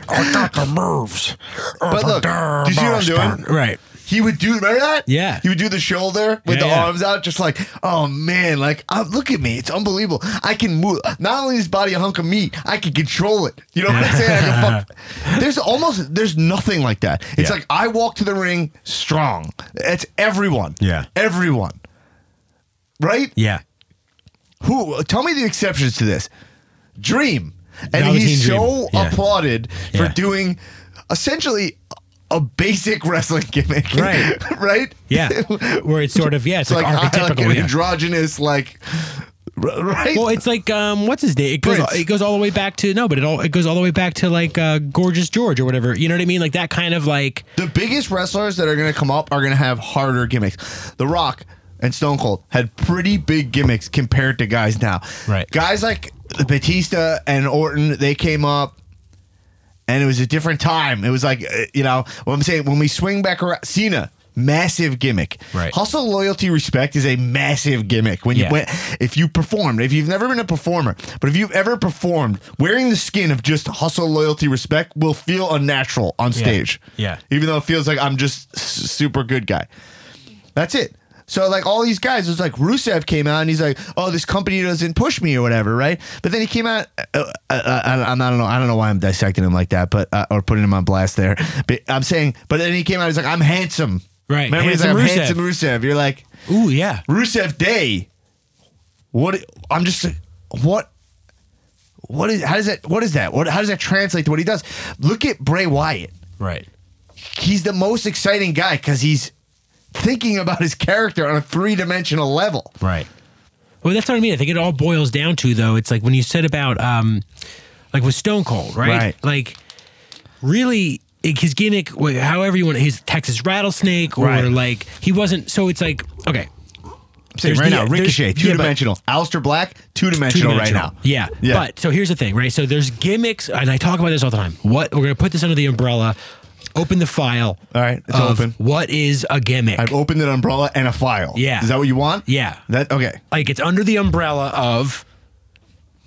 I got the moves. But look, do you see what I'm doing? Right. He would do remember that? Yeah. He would do the shoulder with Yeah, the yeah. arms out, just like, oh man, like uh, look at me, it's unbelievable. I can move. Not only is his body a hunk of meat, I can control it. You know what I'm saying? I can fuck. There's almost there's nothing like that. It's Yeah. like I walk to the ring strong. It's everyone. Yeah. everyone. Right? Yeah. Who? Tell me the exceptions to this. Dream, and Velveteen he's so Dream. Yeah. applauded for Yeah. doing essentially a basic wrestling gimmick. Right. right. Yeah. Where it's sort of yeah, it's, It's like, like, like archetypical. an yeah. androgynous, like r- right. Well, it's like um, what's his name? It goes Prince. it goes all the way back to no, but it all it goes all the way back to like uh, Gorgeous George or whatever. You know what I mean? Like that kind of like the biggest wrestlers that are going to come up are going to have harder gimmicks. The Rock and Stone Cold had pretty big gimmicks compared to guys now. Right. Guys like Batista and Orton, they came up. And it was a different time. It was like, uh, you know, what I'm saying, when we swing back around, Cena, massive gimmick. Right. Hustle, loyalty, respect is a massive gimmick. When you Yeah. went, if you performed, if you've never been a performer, but if you've ever performed, wearing the skin of just hustle, loyalty, respect will feel unnatural on stage. Yeah. Even though it feels like I'm just super good guy. That's it. So like all these guys, it was like Rusev came out and he's like, "Oh, this company doesn't push me or whatever," right? But then he came out. Uh, uh, uh, I, I'm- I don't know. I don't know why I'm dissecting him like that, but uh, or putting him on blast there. But I'm saying, but then he came out. He's like, "I'm handsome." Right, Remember, he's like, I'm Rusev. handsome Rusev. You're like ooh yeah. Rusev Day. What? I'm just what. What is? How does that? What is that? What? How does that translate to what he does? Look at Bray Wyatt Right. he's the most exciting guy because he's thinking about his character on a three dimensional level. Right. Well, that's what I mean. I think it all boils down to though. It's like when you said about um, like with Stone Cold, right? Right. Like really. His gimmick, however you want, his Texas rattlesnake, or Right. like he wasn't. So it's like, okay, I'm saying right the- now, Ricochet, yeah, two dimensional. Aleister Black, two dimensional right now. Yeah. Yeah. But so here's the thing, right? So there's gimmicks, and I talk about this all the time. What we're gonna put this under the umbrella. Open the file. All right, it's of open. What is a gimmick? I've opened an umbrella and a file. Yeah. Is that what you want? Yeah. That okay. like it's under the umbrella of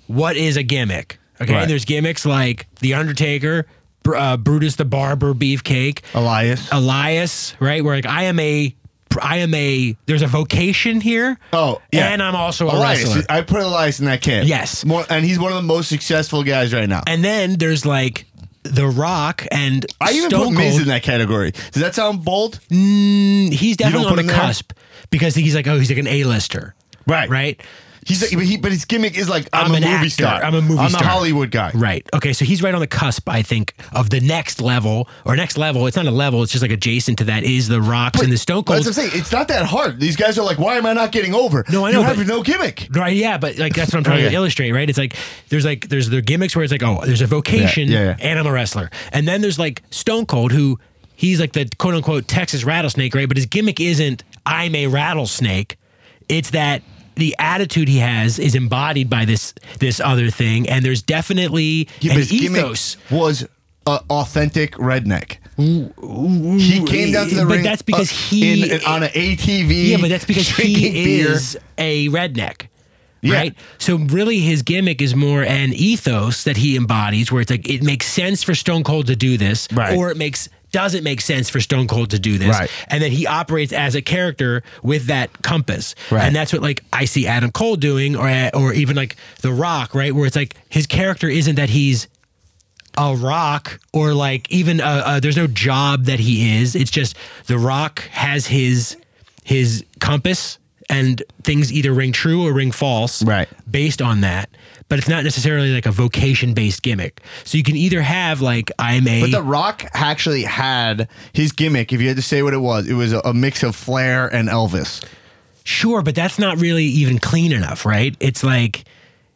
what is a gimmick. Okay, Right. and there's gimmicks like the Undertaker, Br- uh, Brutus the Barber, Beefcake, Elias. Elias, right? Where like I am a, I am a. There's a vocation here. Oh, yeah. and I'm also a Elias. wrestler. I put Elias in that camp. Yes. More, and he's one of the most successful guys right now. And then there's like The Rock and I even Stone put Miz Cold. in that category. Does that sound bold? Mm, he's definitely put on him the there? cusp because he's like, oh, he's like an A-lister, Right. right? He's like, but, he, but his gimmick is like I'm, I'm a movie actor. star. I'm a movie I'm star. a Hollywood guy. Right. Okay. So he's right on the cusp, I think, of the next level or next level. It's not a level. It's just like adjacent to that is the Rocks and the Stone That's Cold. what I'm saying. It's not that hard. These guys are like, why am I not getting over? No, I know, You have but- no gimmick. Right, yeah, but like that's what I'm trying Okay. Oh, to illustrate, right? It's like there's like there's the gimmicks where it's like, oh, there's a vocation Yeah, yeah, yeah. and I'm a wrestler. And then there's like Stone Cold who he's like the quote unquote Texas rattlesnake, right? But his gimmick isn't I'm a rattlesnake. It's that the attitude he has is embodied by this this other thing, and there's definitely Yeah, an his gimmick ethos. was uh, authentic redneck. He came down to the But ring, that's because uh, he- in, on an ATV. Yeah, but that's because he beer. is a redneck. Yeah. Right. So really his gimmick is more an ethos that he embodies where it's like it makes sense for Stone Cold to do this. Right. Or it makes doesn't make sense for Stone Cold to do this. Right. And then he operates as a character with that compass. Right. And that's what like I see Adam Cole doing or or even like The Rock, right? Where it's like his character isn't that he's a rock or like even uh, uh, there's no job that he is it's just the rock has his his compass and things either ring true or ring false Right. based on that but it's not necessarily like a vocation based gimmick so you can either have like i'm a But The Rock actually had his gimmick. If you had to say what it was, it was a, a mix of Flair and Elvis. sure but that's not really even clean enough right it's like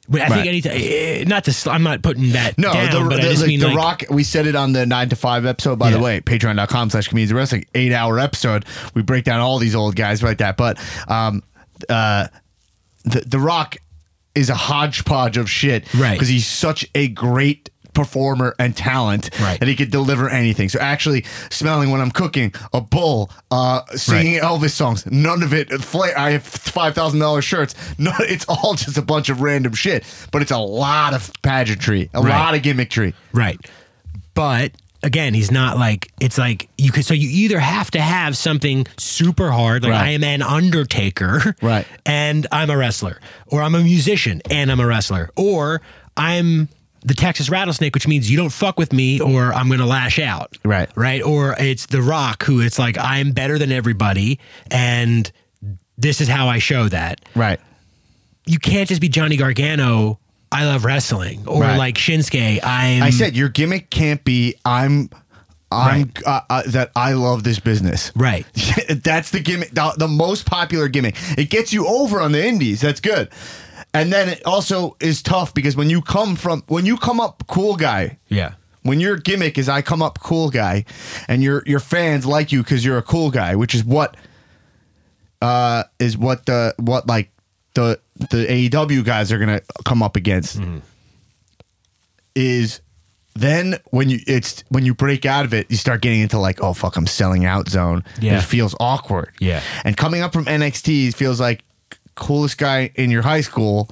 but I Right. think anytime, not to, sl- I'm not putting that No, down, the, but the, I just like, mean the like, Rock. We said it on the nine to five episode. By the Yeah. way, Patreon.com slash Comedians of Wrestling, eight hour episode. We break down all these old guys like that. But um, uh, the the Rock is a hodgepodge of shit, Right. Because he's such a great performer and talent Right. that he could deliver anything. So actually smelling when I'm cooking a bull, uh, singing Elvis songs, none of it. Flair, I have five thousand dollars shirts. No, it's all just a bunch of random shit. But it's a lot of pageantry, a Right. lot of gimmickry. Right. But again, he's not like it's like you could so you either have to have something super hard, like Right. I am an undertaker, Right. and I'm a wrestler, or I'm a musician and I'm a wrestler, or I'm the Texas rattlesnake, which means you don't fuck with me or I'm gonna lash out. Right. Right. Or it's the rock who it's like I'm better than everybody and this is how I show that Right. you can't just be Johnny Gargano. I love wrestling, or Right. like Shinsuke. I'm. I said your gimmick can't be I'm I'm uh, uh, that I love this business. right. That's the gimmick, the, the most popular gimmick. It gets you over on the indies. That's good. And then it also is tough because when you come from when you come up cool guy, Yeah. when your gimmick is I come up cool guy, and your your fans like you because you're a cool guy, which is what uh is what the what like the the AEW guys are gonna come up against mm-hmm. is then when you it's when you break out of it, you start getting into like, oh fuck, I'm selling out zone. Yeah. It feels awkward. Yeah. And coming up from NXT feels like coolest guy in your high school.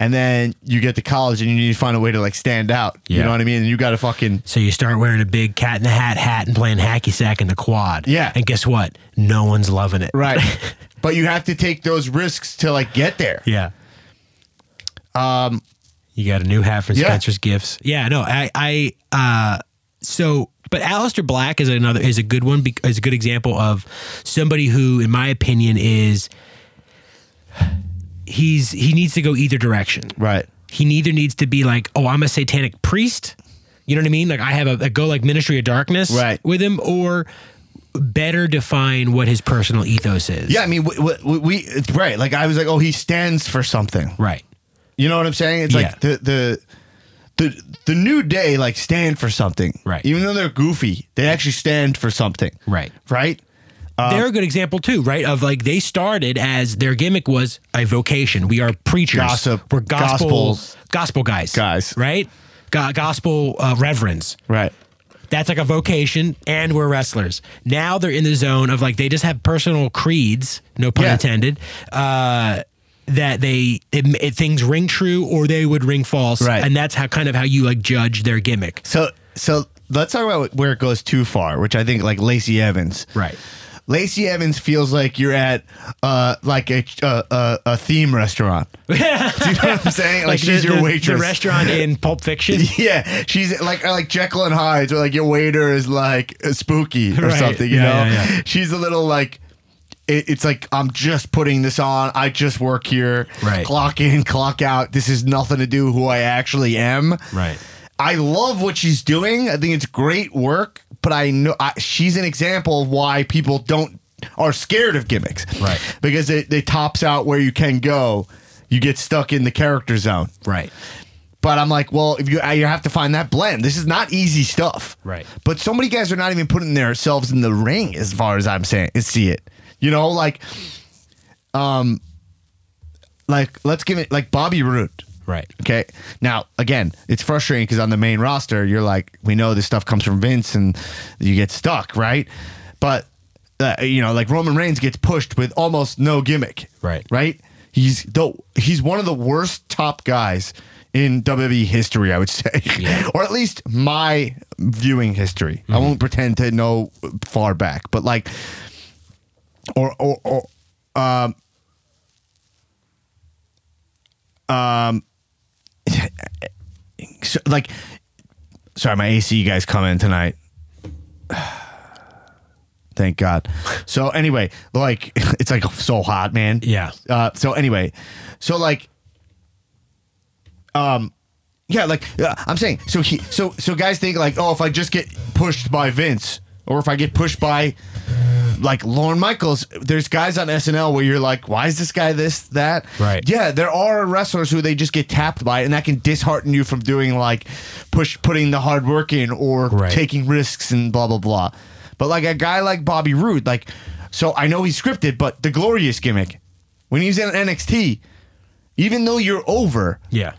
And then you get to college and you need to find a way to like stand out. Yeah. You know what I mean? And you got to fucking So you start wearing a big cat in the hat hat and playing hacky sack in the quad. Yeah. And guess what? No one's loving it. right. but you have to take those risks to like get there. Yeah. Um. You got a new hat from Yeah. Spencer's Gifts. Yeah. No. I. I. Uh. So. But Aleister Black is another is a good one is a good example of somebody who, in my opinion, is he's he needs to go either direction. Right. he neither needs to be like, oh, I'm a satanic priest. You know what I mean? Like I have a, a go like Ministry of Darkness Right. with him, or better define what his personal ethos is. Yeah, I mean, we, we, we it's right. Like I was like, oh, he stands for something. Right. You know what I'm saying? It's Yeah. like the the the the new day like stand for something. Right. Even though they're goofy, they actually stand for something. Right. Right. They're a good example too, right? Of like they started as their gimmick was a vocation. We are preachers. Gossip. We're gospel Gospels. gospel guys. Guys. Right? Go- gospel uh, reverends. Right. That's like a vocation, and we're wrestlers. Now they're in the zone of like they just have personal creeds, no pun Yeah. intended. Uh, that they it, it, things ring true or they would ring false, Right. And that's how kind of how you like judge their gimmick, So so let's talk about where it goes too far, which I think like Lacey Evans. right? Lacey Evans feels like you're at uh like a a, a, a theme restaurant. Do you know what I'm saying? Like, she's the, your waitress. The restaurant in Pulp Fiction. Yeah, she's like like Jekyll and Hyde, or like your waiter is like uh, spooky or Right. something. You Yeah, know, yeah, yeah. she's a little like. It, it's like I'm just putting this on. I just work here. Right. Clock in, clock out. This is nothing to do with who I actually am. Right. I love what she's doing. I think it's great work, but I know I, she's an example of why people don't are scared of gimmicks. Right. Because it, it tops out where you can go. You get stuck in the character zone. Right. But I'm like, well, if you you have to find that blend. This is not easy stuff. Right. But so many guys are not even putting themselves in the ring as far as I'm saying see it. You know, like um like let's give it like Bobby Roode. Right. Okay. Now, again, it's frustrating because on the main roster, you're like, we know this stuff comes from Vince and you get stuck, right? But, uh, you know, like Roman Reigns gets pushed with almost no gimmick. Right. Right? He's the, he's one of the worst top guys in WWE history, I would say, Yeah. or at least my viewing history. I won't pretend to know far back, but like, or or, or um, um, so, like, sorry, my AC guys come in tonight. Thank God. So anyway, like it's like so hot, man. Yeah. Uh, so anyway, so like, um, yeah, like uh, I'm saying, so he, so so guys think like, oh, if I just get pushed by Vince, or if I get pushed by like Lorne Michaels, there's guys on SNL where you're like, why is this guy this that? Right. Yeah, there are wrestlers who they just get tapped by, and that can dishearten you from doing like push putting the hard work in or Right. taking risks and blah blah blah. But like a guy like Bobby Roode, like, so I know he's scripted, but the glorious gimmick when he was in NXT, even though you're over, Yeah.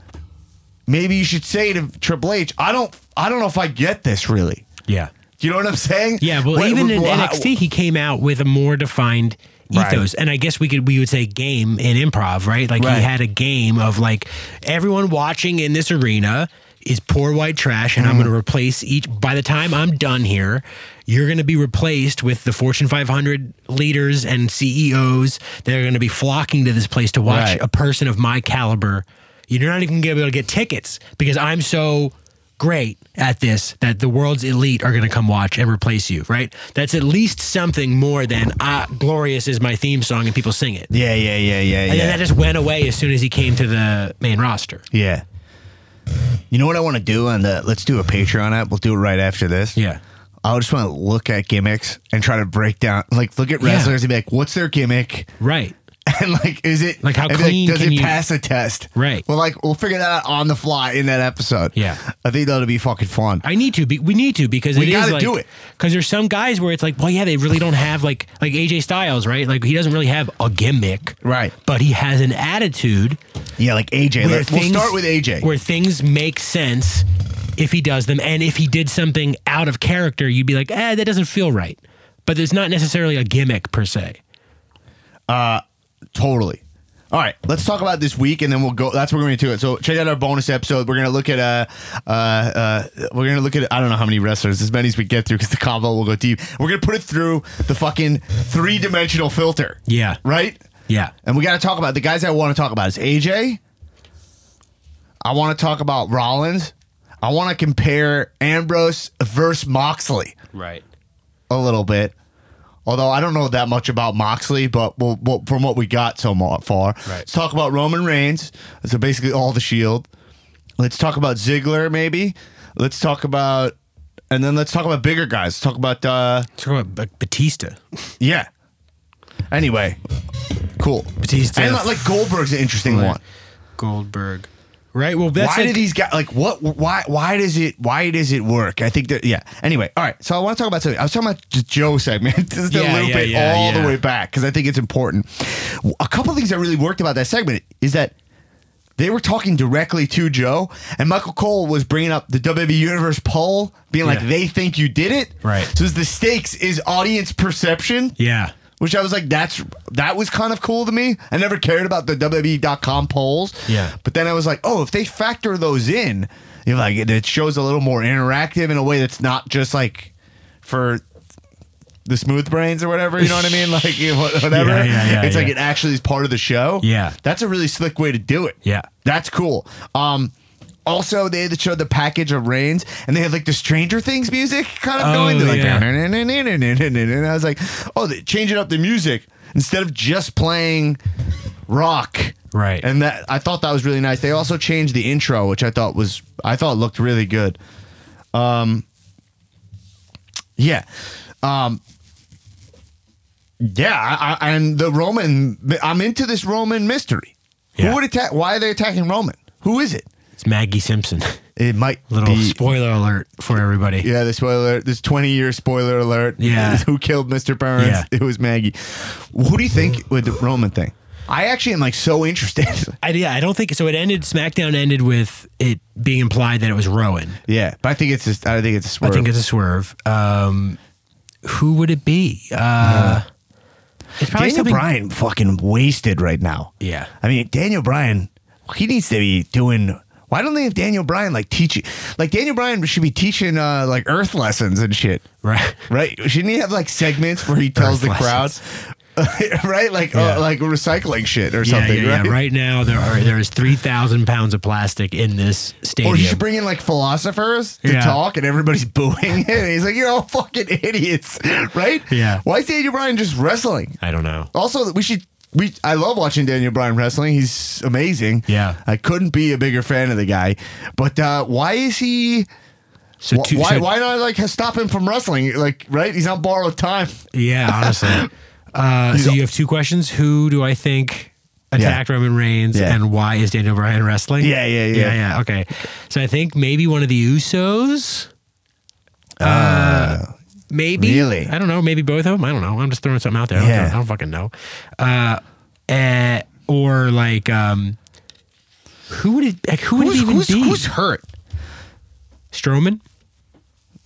maybe you should say to Triple H, I don't, I don't know if I get this really. Yeah. You know what I'm saying? Yeah, well, What- even in what- how- NXT, he came out with a more defined Right. ethos, and I guess we could we would say game in improv, right? Like Right. he had a game of like everyone watching in this arena is poor white trash, and I'm Mm-hmm. going to replace each. By the time I'm done here, you're going to be replaced with the Fortune 500 leaders and CEOs that are going to be flocking to this place to watch Right. a person of my caliber. You're not even going to be able to get tickets because I'm so great at this that the world's elite are going to come watch and replace you, right? That's at least something more than ah, glorious is my theme song and people sing it. Yeah, yeah, yeah, yeah, And then yeah. that just went away as soon as he came to the main roster. yeah. You know what I want to do on the? Let's do a Patreon app. We'll do it right after this. Yeah. I just want to look at gimmicks and try to break down, like, look at Yeah. wrestlers and be like, what's their gimmick? Right. And like, is it Like, how clean does can it you- pass a test? Right. Well, like, we'll figure that out on the fly in that episode. Yeah. I think that'll be fucking fun. I need to. Be, we need to because We it is gotta like, do it. Because there's some guys where it's like, well, yeah, they really don't have like like AJ Styles, right? Like he doesn't really have a gimmick, Right. But he has an attitude yeah, like AJ. Let- we'll start with AJ. where things make sense if he does them, and if he did something out of character, you'd be like, eh, that doesn't feel right. But there's not necessarily a gimmick per se. Totally. All right, let's talk about this week, and then we'll go. That's what we're going to do it. So check out our bonus episode. We're going to look at uh, uh, uh, we're going to look at I don't know how many wrestlers, as many as we get through, because the combo will go deep. We're going to put it through the fucking three dimensional filter. Yeah. Right. Yeah. And we got to talk about the guys I want to talk about is AJ. I want to talk about Rollins. I want to compare Ambrose versus Moxley Right. a little bit. Although I don't know that much about Moxley, but we'll, we'll, from what we got so far, Right. let's talk about Roman Reigns. So basically, all the Shield. Let's talk about Ziggler, maybe. Let's talk about, and then let's talk about bigger guys. Let's talk about, uh, Talk about like Batista. yeah. Anyway, cool. Batista. And like Goldberg's an interesting Right. one. Goldberg. Right. Well, that's why like, do these guys like what? Why? Why does it? Why does it work? I think that yeah. Anyway, all right. So I want to talk about something. I was talking about the Joe segment. Just a Yeah, little yeah, bit yeah, all the way back because I think it's important. A couple things that really worked about that segment is that they were talking directly to Joe, and Michael Cole was bringing up the WWE Universe poll, being like, "They think you did it." Right. So the stakes is audience perception. yeah. Which I was like, that's that was kind of cool to me. I never cared about the WWE.com polls. Yeah. But then I was like, oh, if they factor those in, you know, like it- shows a little more interactive in a way that's not just like for the smooth brains or whatever. You know what I mean? Like you know, whatever. Yeah, yeah, yeah, it's like it actually is part of the show. Yeah. That's a really slick way to do it. Yeah. That's cool. Um also, they had showed the package of Reigns, and they had like the Stranger Things music kind of Oh, going. They're like, yeah. and I was like, oh, they changing up the music instead of just playing rock. Right. And that I thought that was really nice. They also changed the intro, which I thought was I thought looked really good. Um Yeah. Um Yeah, I, I, and the Roman I'm into this Roman mystery. Yeah. Who would attack why are they attacking Roman? Who is it? It's Maggie Simpson. It might Little be. spoiler alert for everybody. yeah, the spoiler. alert. This twenty year spoiler alert. Yeah. who killed Mr. Burns? Yeah. It was Maggie. Who do you think with the Roman thing? I actually am like so interested. I, yeah, I don't think so. It ended. SmackDown ended with it being implied that it was Rowan. yeah, but I think it's just. I think it's a swerve. I think it's a swerve. Um, who would it be? Uh, It's probably Daniel something. Bryan fucking wasted right now. Yeah. I mean Daniel Bryan, he needs to be doing. Why don't they have Daniel Bryan like teaching? Like Daniel Bryan should be teaching uh like Earth lessons and shit. Right. Right? Shouldn't he have like segments where he tells the crowd, right? Like Yeah. uh, like recycling shit or Yeah, something, yeah, right? yeah. Right now, there are there is three thousand pounds of plastic in this stadium. Or he should bring in like philosophers to Yeah. talk, and everybody's booing it. And he's like, "You're all fucking idiots, right?" Yeah. Why is Daniel Bryan just wrestling? I don't know. Also, we should. We I love watching Daniel Bryan wrestling. He's amazing. Yeah. I couldn't be a bigger fan of the guy. But uh, why is he? So wh- two- why so- why not like stop him from wrestling? Like right, he's on borrowed time. Yeah, honestly. Uh, so you have two questions. Who do I think attacked Roman Reigns, Yeah. and why is Daniel Bryan wrestling? Yeah, yeah, yeah. yeah, yeah. Okay, so I think maybe one of the Usos. Uh, maybe. really? I don't know. Maybe both of them. I don't know. I'm just throwing something out there. I don't, Yeah. I don't fucking know. Uh, eh, or like, um, who would it? Like, who would Who's, it even who's, be? who's hurt? Strowman.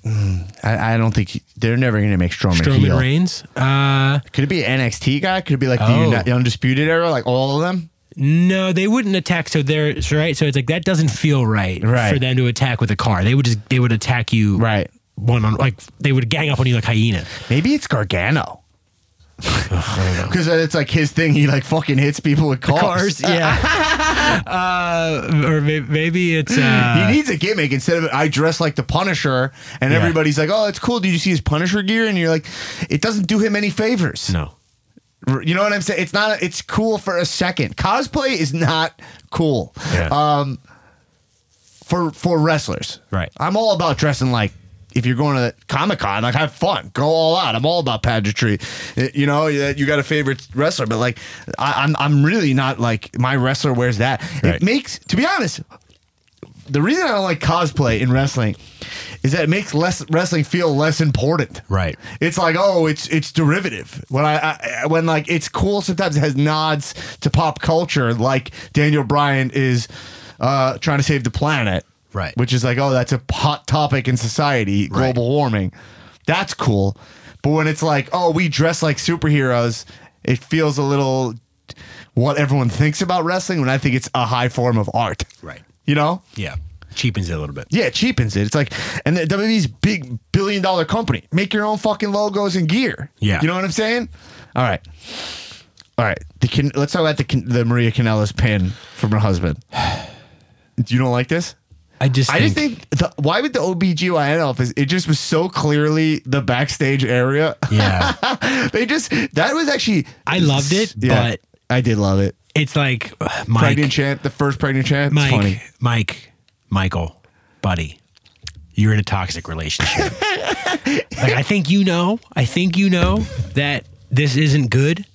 I, I don't think he- they're never going to make Strowman. Strowman heel. Reigns. Uh, Could it be an NXT guy? Could it be like the Oh. uni- undisputed era, like all of them? No, they wouldn't attack. So they're so, right. So it's like that doesn't feel right, Right. for them to attack with a car. They would just they would attack you Right. One on like they would gang up on you like hyena. Maybe it's Gargano. Because it's like his thing. He like fucking hits people with cars. Cars, yeah. uh, or may- maybe it's uh, he needs a gimmick instead of I dress like the Punisher, and Yeah. everybody's like, "Oh, it's cool." Did you see his Punisher gear? And you're like, it doesn't do him any favors. no. You know what I'm saying? It's not. It's cool for a second. Cosplay is not cool. Yeah. Um, for for wrestlers, Right. I'm all about dressing like. If you're going to Comic Con, like have fun, go all out. I'm all about pageantry. Uh, You know, you got a favorite wrestler, but like, I, I'm I'm really not like my wrestler wears that. Right. It makes, to be honest, the reason I don't like cosplay in wrestling is that it makes less wrestling feel less important. Right. It's like oh, it's it's derivative. When I, I when like it's cool. Sometimes it has nods to pop culture, like Daniel Bryan is uh, trying to save the planet. Right. Which is like oh, that's a hot topic in society, global warming. That's cool. But when it's like oh, we dress like superheroes, it feels a little what everyone thinks about wrestling. When I think it's a high form of art. Right. You know. Yeah. Cheapens it a little bit. Yeah, it cheapens it. It's like, and the WWE's big billion dollar company. Make your own fucking logos and gear. Yeah. you know what I'm saying? All right, all right. The Can- let's talk about the the Maria Kanellis pin from her husband. You don't like this? I just I think, just think the, why would the OBGYN office? It just was so clearly the backstage area. yeah. they just that was actually I loved it, Yeah, but I did love it. it's like uh, Mike, Pregnant chant, the first pregnant chant. It's Mike, funny. Mike, Michael, buddy, you're in a toxic relationship. like I think you know, I think you know that this isn't good.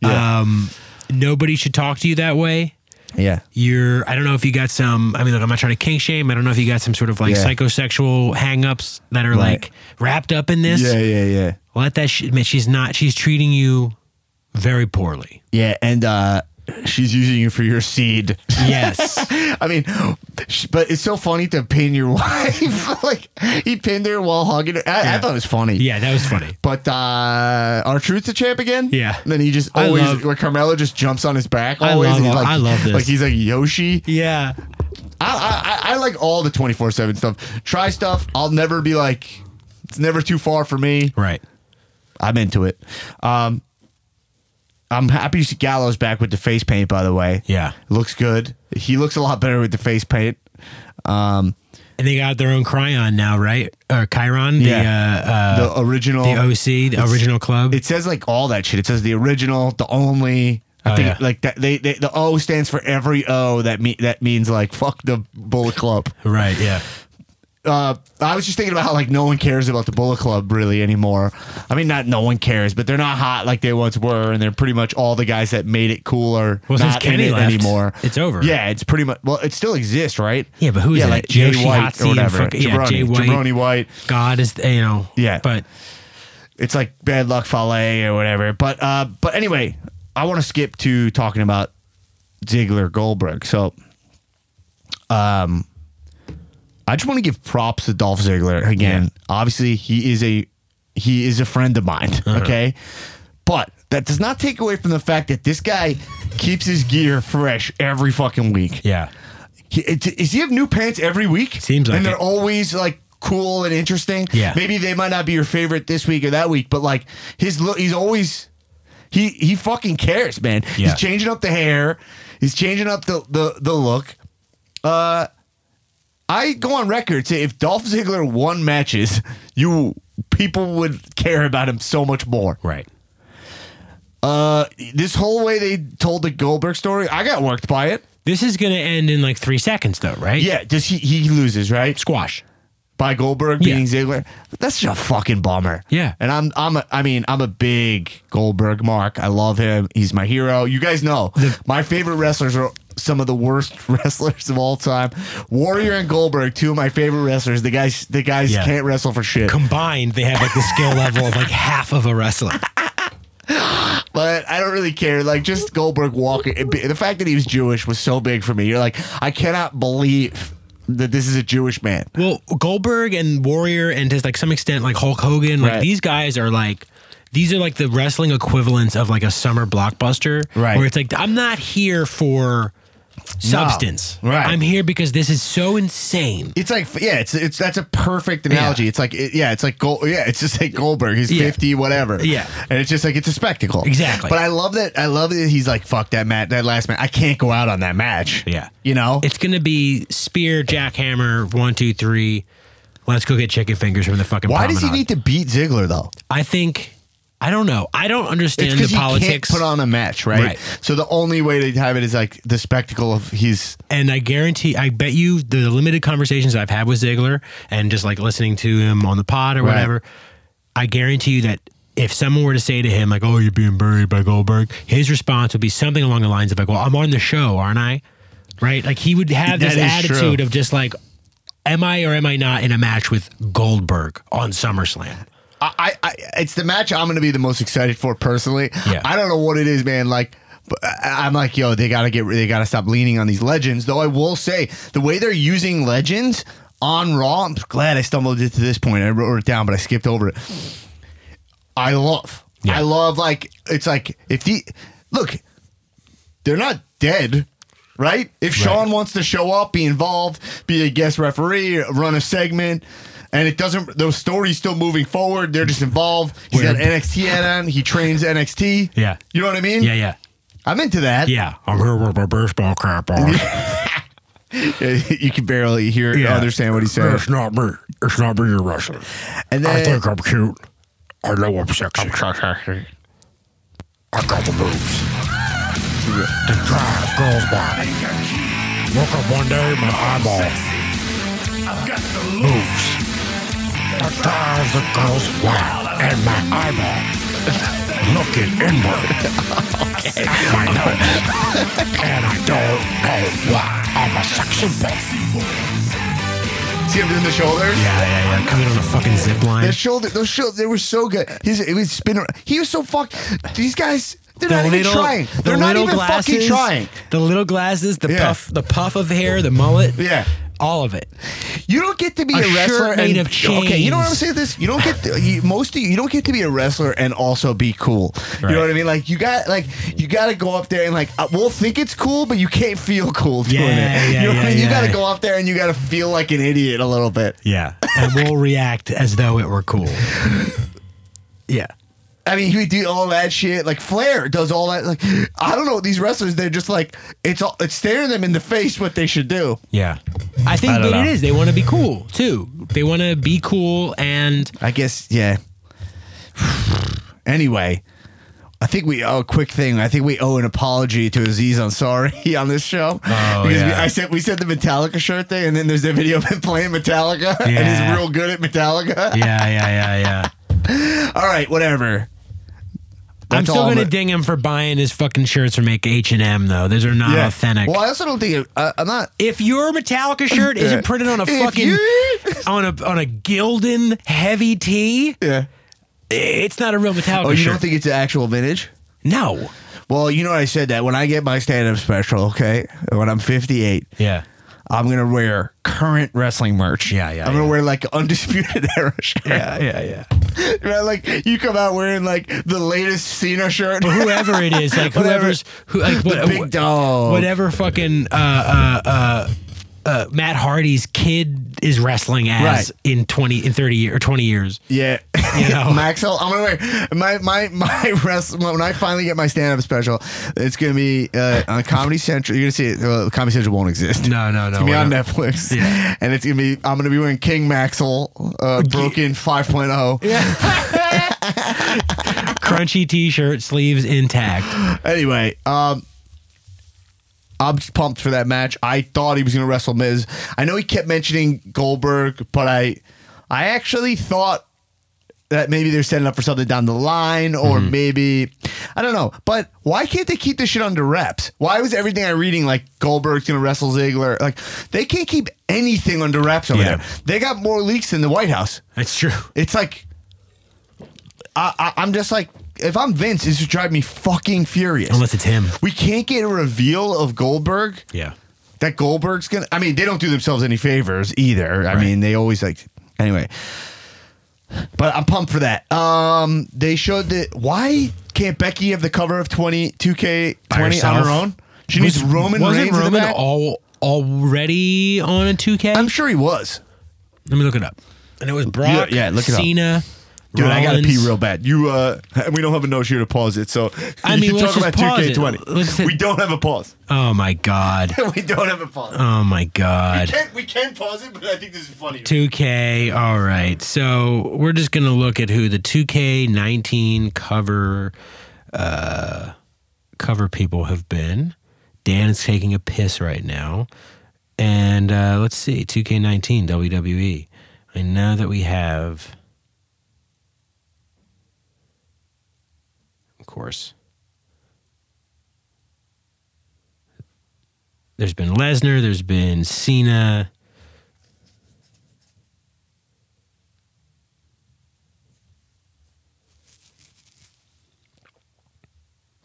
Yeah. Um, nobody should talk to you that way. Yeah. You're, I don't know if you got some, I mean, look, I'm not trying to kink shame. I don't know if you got some sort of like Yeah. psychosexual hangups that are Right. like wrapped up in this. Yeah, yeah, yeah. Let that, sh- man, she's not, she's treating you very poorly. Yeah, and uh she's using you for your seed. Yes. I mean, but it's so funny to pin your wife. like he pinned her while hugging her. I, I thought it was funny. yeah, that was funny. But uh R-Truth the champ again. Yeah. And then he just always love- where Carmella just jumps on his back. I Always. love He's like, I love this. Like he's like Yoshi. Yeah. I, I I like all the twenty four seven stuff. Try stuff. I'll never be like. It's never too far for me. Right. I'm into it. Um, I'm happy to see Gallows back with the face paint. By the way, Yeah. looks good. He looks a lot better with the face paint. Um, And they got their own Cryon now, right? Or chyron, the Yeah. uh, uh, the original, the OC, the original club. It says like all that shit. It says the original, the only. I Oh, think yeah. like that. They, they the O stands for every O. That me that means like fuck the Bullet Club. right. Yeah. Uh, I was just thinking about how like no one cares about the Bullet Club really anymore. I mean, not no one cares, but they're not hot like they once were, and they're pretty much all the guys that made it cool are Well, not in Kenny it left, anymore. it's over. Yeah, it's pretty much. Well, it still exists, right? Yeah, but who is yeah, like Jay Yoshi White or whatever. fuck- yeah, Jabroni, Jay White. Jabroni White. God is you know. Yeah. But It's like bad luck Fale or whatever. But uh, but anyway, I want to skip to talking about Ziggler Goldberg. So, um, I just want to give props to Dolph Ziggler again. Obviously, he is a he is a friend of mine. Okay, but that does not take away from the fact that this guy keeps his gear fresh every fucking week. yeah. He, it, does he have new pants every week? Seems like and they're it. always like cool and interesting. Yeah. maybe they might not be your favorite this week or that week, but like his look, he's always he he fucking cares, man. Yeah. He's changing up the hair. He's changing up the the the look. Uh, I go on record say if Dolph Ziggler won matches, you people would care about him so much more. Right. Uh, this whole way they told the Goldberg story, I got worked by it. This is gonna end in like three seconds though, right? Yeah, does he he loses right? Squash. by Goldberg Yeah. beating Ziggler. That's just a fucking bummer. Yeah. And I'm I'm a, I mean, I'm a big Goldberg mark. I love him. He's my hero. You guys know. my favorite wrestlers are some of the worst wrestlers of all time. Warrior and Goldberg, two of my favorite wrestlers. The guys the guys Yeah. can't wrestle for shit. Combined, they have like the skill level of like half of a wrestler. But I don't really care. Like just Goldberg walking it- the fact that he was Jewish was so big for me. You're like, I cannot believe that this is a Jewish man. Well, Goldberg and Warrior, and to like some extent, like Hulk Hogan, like Right. these guys are like. These are like the wrestling equivalents of like a summer blockbuster, Right. Where it's like I'm not here for substance, Right. I'm here because this is so insane. It's like yeah, it's it's that's a perfect analogy. Yeah. It's like it, yeah, it's like Gold, yeah, it's just like Goldberg. He's Yeah. fifty, whatever. Yeah. and it's just like it's a spectacle. Exactly. But I love that. I love that he's like fuck that match, that last match. I can't go out on that match. Yeah. you know. It's gonna be spear, jackhammer, one, two, three. Let's go get chicken fingers from the fucking. Why does he need to beat Ziggler though? I think I don't know. I don't understand the he politics. put on a match, right? Right. So the only way to have it is like the spectacle of he's and I guarantee, I bet you the limited conversations I've had with Ziggler and just like listening to him on the pod or Right. whatever, I guarantee you that if someone were to say to him like, "Oh, you're being buried by Goldberg," his response would be something along the lines of like, "Well, I'm on the show, aren't I?" Right? Like he would have this attitude true. of just like, "Am I or am I not in a match with Goldberg on SummerSlam?" I, I it's the match I'm going to be the most excited for personally. Yeah. I don't know what it is, man. Like, I'm like, yo, they got to get, they got to stop leaning on these legends. Though I will say, the way they're using legends on Raw, I'm glad I stumbled to this point. I wrote it down, but I skipped over it. I love, Yeah. I love like it's like if the look, they're not dead. Right? If Shawn wants to show up, be involved, be a guest referee, run a segment, and it doesn't, the story's still moving forward. They're just involved. He's got Weird. NXT on. He trains NXT. Yeah. You know what I mean? Yeah, yeah, I'm into that. yeah. I'm here with my baseball cap on. you can barely hear, Yeah. understand what he's saying. It's not me. It's not me you're wrestling. And I then, think I'm cute. I know I'm sexy. I got the moves. The drive girls by. Woke up one day, my eyeball I've got the moves. That drives the girls wild, and my eyeball looking inward at my nose, and I don't know why I'm a sexy boy. see him doing the shoulders? Yeah, yeah, yeah. Coming on a fucking zip line. The shoulder, those shoulders, they were so good. His, it was spinning. He was so fucked. These guys, they're not even trying. They're not little even fucking trying. The little glasses, the Yeah. puff, the puff of hair, the mullet. Yeah. All of it. You don't get to be A a, wrestler made and of okay. You know what I'm saying? This you don't get to, you, most of you, you don't get to be a wrestler and also be cool. You know what I mean? Like you got like you got to go up there and like uh, we'll think it's cool, but you can't feel cool doing Yeah, it. yeah, you know what I yeah, mean? You got to go up there and you got to feel like an idiot a little bit. Yeah, and we'll react as though it were cool. Yeah. I mean, he do all that shit. Like Flair does all that. Like I don't know these wrestlers. They're just like it's all, it's staring them in the face what they should do. Yeah. I think I don't that it know. is. They want to be cool too. They want to be cool and I guess yeah. anyway, I think we owe a quick thing. I think we owe an apology to Aziz Ansari on this show. Oh, because we. I said we said the Metallica shirt thing, and then there's the video of him playing Metallica, and he's real good at Metallica. Yeah, yeah, yeah, yeah. All right, whatever. I'm still gonna ding him for buying his fucking shirts from make H and M though. Those are not Yeah. authentic. Well, I also don't think it, uh, I'm not. if your Metallica shirt isn't printed on a If fucking you- on a on a Gildan heavy tee, Yeah. it's not a real Metallica Oh, you shirt. don't think it's actual vintage? no. Well, you know I said that when I get my stand-up special, okay, when I'm 58, Yeah. I'm gonna wear current wrestling merch. Yeah, yeah, I'm gonna yeah. wear like undisputed era shirt. Yeah, yeah, yeah. Right, like you come out wearing like the latest Cena shirt. Whoever it is, like whoever's who, like The what, big dog. whatever fucking uh, uh, uh, uh, Matt Hardy's kid is wrestling as Right. in twenty in thirty year or twenty years. Yeah, You know? Maxwell. I'm gonna wear my my my wrest when I finally get my stand up special. It's gonna be uh, on Comedy Central. You're gonna see it. Well, Comedy Central won't exist. No, no, no, It's gonna be on not- Netflix. Yeah. and it's gonna be. I'm gonna be wearing King Maxwell, uh, broken 5.0. Yeah. Crunchy T-shirt, sleeves intact. Anyway, um. I'm pumped for that match. I thought he was going to wrestle Miz. I know he kept mentioning Goldberg, but I, I actually thought that maybe they're setting up for something down the line, or Mm-hmm. maybe I don't know. But why can't they keep this shit under wraps? Why was everything I'm reading like Goldberg's going to wrestle Ziggler? Like they can't keep anything under wraps over Yeah. there. They got more leaks than the White House. That's true. It's like I, I, I'm just like if I'm Vince, this would drive me fucking furious. Unless it's him. We can't get a reveal of Goldberg. Yeah. That Goldberg's gonna. I mean, they don't do themselves any favors either. I Right. mean, they always like. Anyway, but I'm pumped for that. Um, they showed that. Why can't Becky have the cover of 20 2K By 20 on herself? her own? She needs Roman wasn't Reigns in the Roman back. all already on a 2K? I'm sure he was. Let me look it up. And it was Brock, Yeah, yeah, look it up. Cena, Dude, I gotta pee real bad. You, uh, we don't have a note here to pause it, so I mean, let's talk just about pause it. 2K20. Let's- we don't have a pause. Oh my god. we don't have a pause. Oh my god. we, can, we can pause it, but I think this is funny. 2K. All right. So we're just going to look at who the 2K19 cover uh, cover people have been. Dan is taking a piss right now. And uh, let's see. 2K19 WWE. I know that we have. Course. There's been Lesnar, there's been Cena,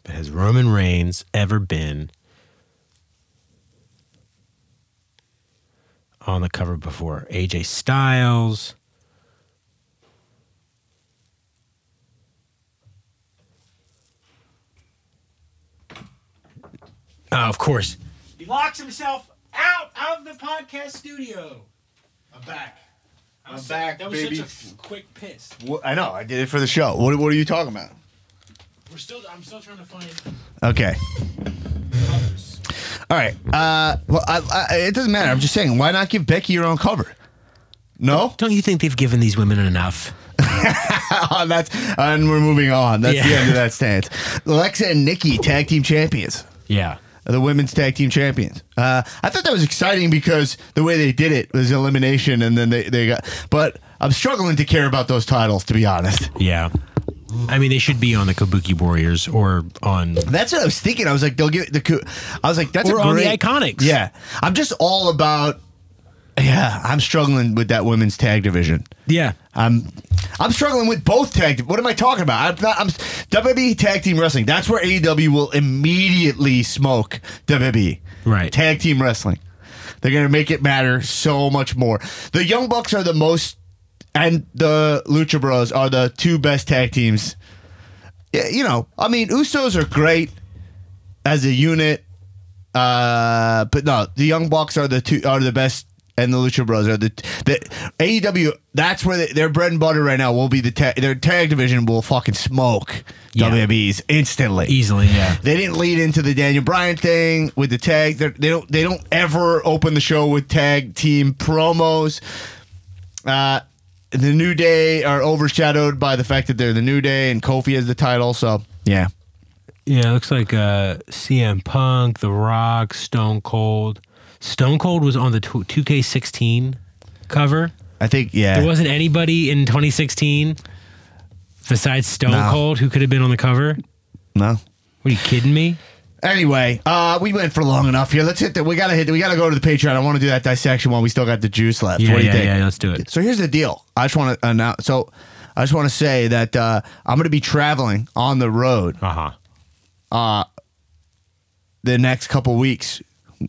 But has Roman Reigns ever been on the cover before? AJ Styles. Oh, of course. He locks himself out of the podcast studio. I'm back. I'm I'm back, That was baby. such a quick piss. What, I know. I did it for the show. What, what are you talking about? We're still. I'm still trying to find Okay. covers. All right. Uh, well, I, I, it doesn't matter. I'm just saying, why not give Becky your own cover? No, Don't you think they've given these women enough? that's and we're moving on. That's the Yeah. end of that stance. Alexa and Nikki, tag team champions, Yeah. The women's tag team champions. Uh, I thought that was exciting because the way they did it was elimination, and then they, they got. But I'm struggling to care about those titles, to be honest. Yeah. I mean, they should be on the Kabuki Warriors or on. That's what I was thinking. I was like, they'll get the. I was like, that's Or a on the Iconics. Yeah, I'm just all about. Yeah, I'm struggling with that women's tag division. Yeah. I'm I'm struggling with both tag. What am I talking about? I'm not. I'm WWE tag team wrestling. That's where AEW will immediately smoke WWE. Right. Tag team wrestling. They're gonna make it matter so much more. The Young Bucks are the most, and the Lucha Bros are the two best tag teams. Yeah, you know, I mean, Usos are great as a unit, uh, but no, the Young Bucks are the two are the best, and the Lucha Bros are the the AEW. That's where they, their bread and butter right now will be the tag. Their tag division will fucking smoke Yeah. WWE's instantly. Easily, yeah. They didn't lead into the Daniel Bryan thing with the tag. They're, they don't. They don't ever open the show with tag team promos. Uh, the New Day are overshadowed by the fact that they're the New Day and Kofi has the title. So yeah, Yeah, it looks like uh, CM Punk, The Rock, Stone Cold. Stone Cold was on the 2K16 cover. I think yeah. There wasn't anybody in 2016 besides Stone No. Cold who could have been on the cover. no. Are you kidding me? Anyway, uh, we went for long enough here. Let's hit that. We gotta hit. We gotta go to the Patreon. I want to do that dissection while we still got the juice left. Yeah, what do you yeah, think? yeah. Let's do it. So here's the deal. I just want to announce. So I just want to say that uh, I'm going to be traveling on the road Uh huh. the next couple weeks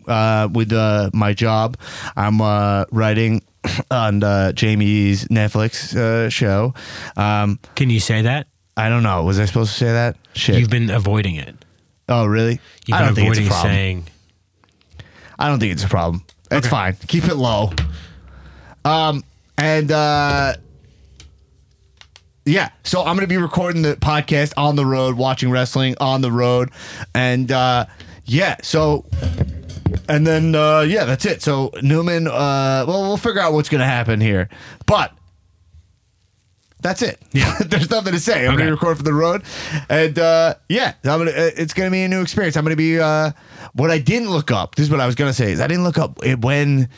uh, with uh, my job. I'm uh, writing on uh, Jamie's Netflix uh, show. Um, Can you say that? I don't know. Was I supposed to say that? Shit. You've been avoiding it. oh, really? You've I don't think it's a avoiding problem. saying. I don't think it's a problem. It's Okay. fine. Keep it low. Um, and uh, yeah, so I'm gonna be recording the podcast on the road, watching wrestling on the road, and uh, yeah, so. And then uh, yeah, that's it. So Newman, uh, well, we'll figure out what's gonna happen here, but that's it. Yeah. There's nothing to say. I'm Okay. gonna record for the road, and uh, yeah, I'm gonna. uh, It's gonna be a new experience. I'm gonna be. Uh, what I didn't look up. This is what I was gonna say. Is I didn't look up it when.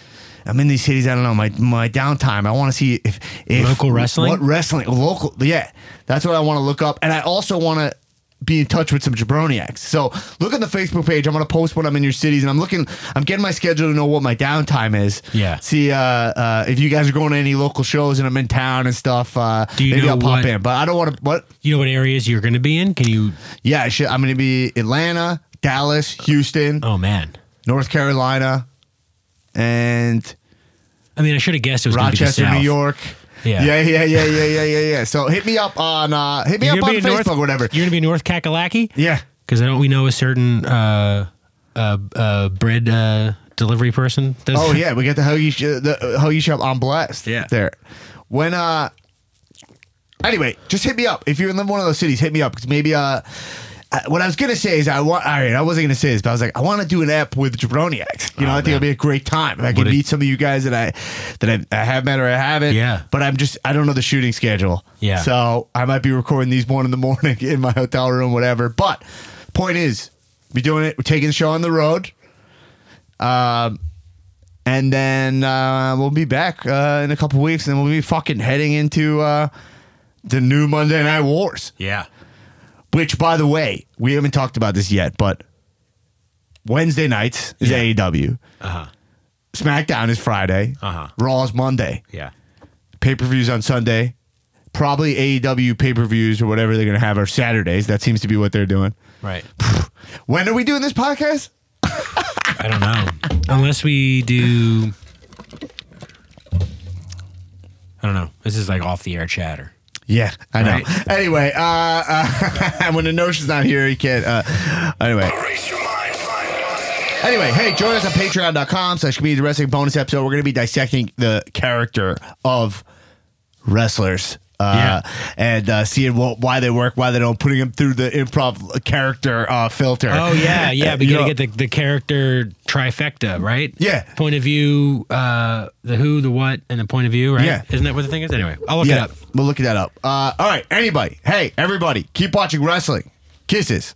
I'm in these cities. I don't know my my downtime. I want to see if if Local wrestling? What wrestling? Local. Yeah, that's what I want to look up. And I also want to be in touch with some jabroniacs. So look at the Facebook page. I'm gonna post when I'm in your cities, and I'm looking. I'm getting my schedule to know what my downtime is. Yeah. See, uh, uh, if you guys are going to any local shows and I'm in town and stuff, uh, Do you maybe know I'll pop what- in. But I don't want to. What? You know what areas you're going to be in? Can you? Yeah, I should, I'm gonna be Atlanta, Dallas, Houston, Oh man. North Carolina, and I mean, I should have guessed it was gonna be the Rochester, South. New York. Yeah. yeah, yeah, yeah, yeah, yeah, yeah, yeah. So hit me up on uh, hit me You're up on Facebook, North, whatever. You're gonna be North Kakalaki. Yeah, Because I don't we know a certain uh, uh, uh, bread uh, delivery person. Does Oh yeah, we got the hoagie sh- the hoagie shop on blast. Yeah. there. When uh, anyway, just hit me up if you're in one of those cities. Hit me up because maybe uh. I- What I was gonna say is I want. All right, I wasn't gonna say this, but I was like, I want to do an app with Jabroniacs. You know, Oh, I think man. it'll be a great time. If I can Would it- meet some of you guys that I that I, I have met or I haven't. Yeah. But I'm just I don't know the shooting schedule. Yeah. So I might be recording these one in the morning in my hotel room, whatever. But point is, we're doing it. We're taking the show on the road. Um, and then uh, we'll be back uh, in a couple weeks, and we'll be fucking heading into uh, the new Monday Night Wars. Yeah. Which, by the way, we haven't talked about this yet, but Wednesday nights is Yeah. AEW. Uh huh. SmackDown is Friday. Uh-huh. Raw is Monday. Yeah. Pay per views on Sunday. Probably AEW pay per views or whatever they're going to have are Saturdays. That seems to be what they're doing. Right. When are we doing this podcast? I don't know. Unless we do. I don't know. This is like off the air chatter. Yeah, I know. Right. Anyway, uh, uh, when the notion's not here, you can't. Uh, anyway, Erase your mind. Anyway, hey, join us on patreon.com slash community wrestling bonus episode. We're going to be dissecting the character of wrestlers. Uh, and uh, seeing what, why they work, why they don't, putting them through the improv character uh, filter. Oh yeah, yeah. We gotta know- get the, the character trifecta, right? Yeah. Point of view, uh, the who, the what, and the point of view, right? Yeah. Isn't that what the thing is? Anyway, I'll look yeah, it up. we'll look that up. Uh, all right, anybody, hey, everybody, keep watching wrestling. Kisses.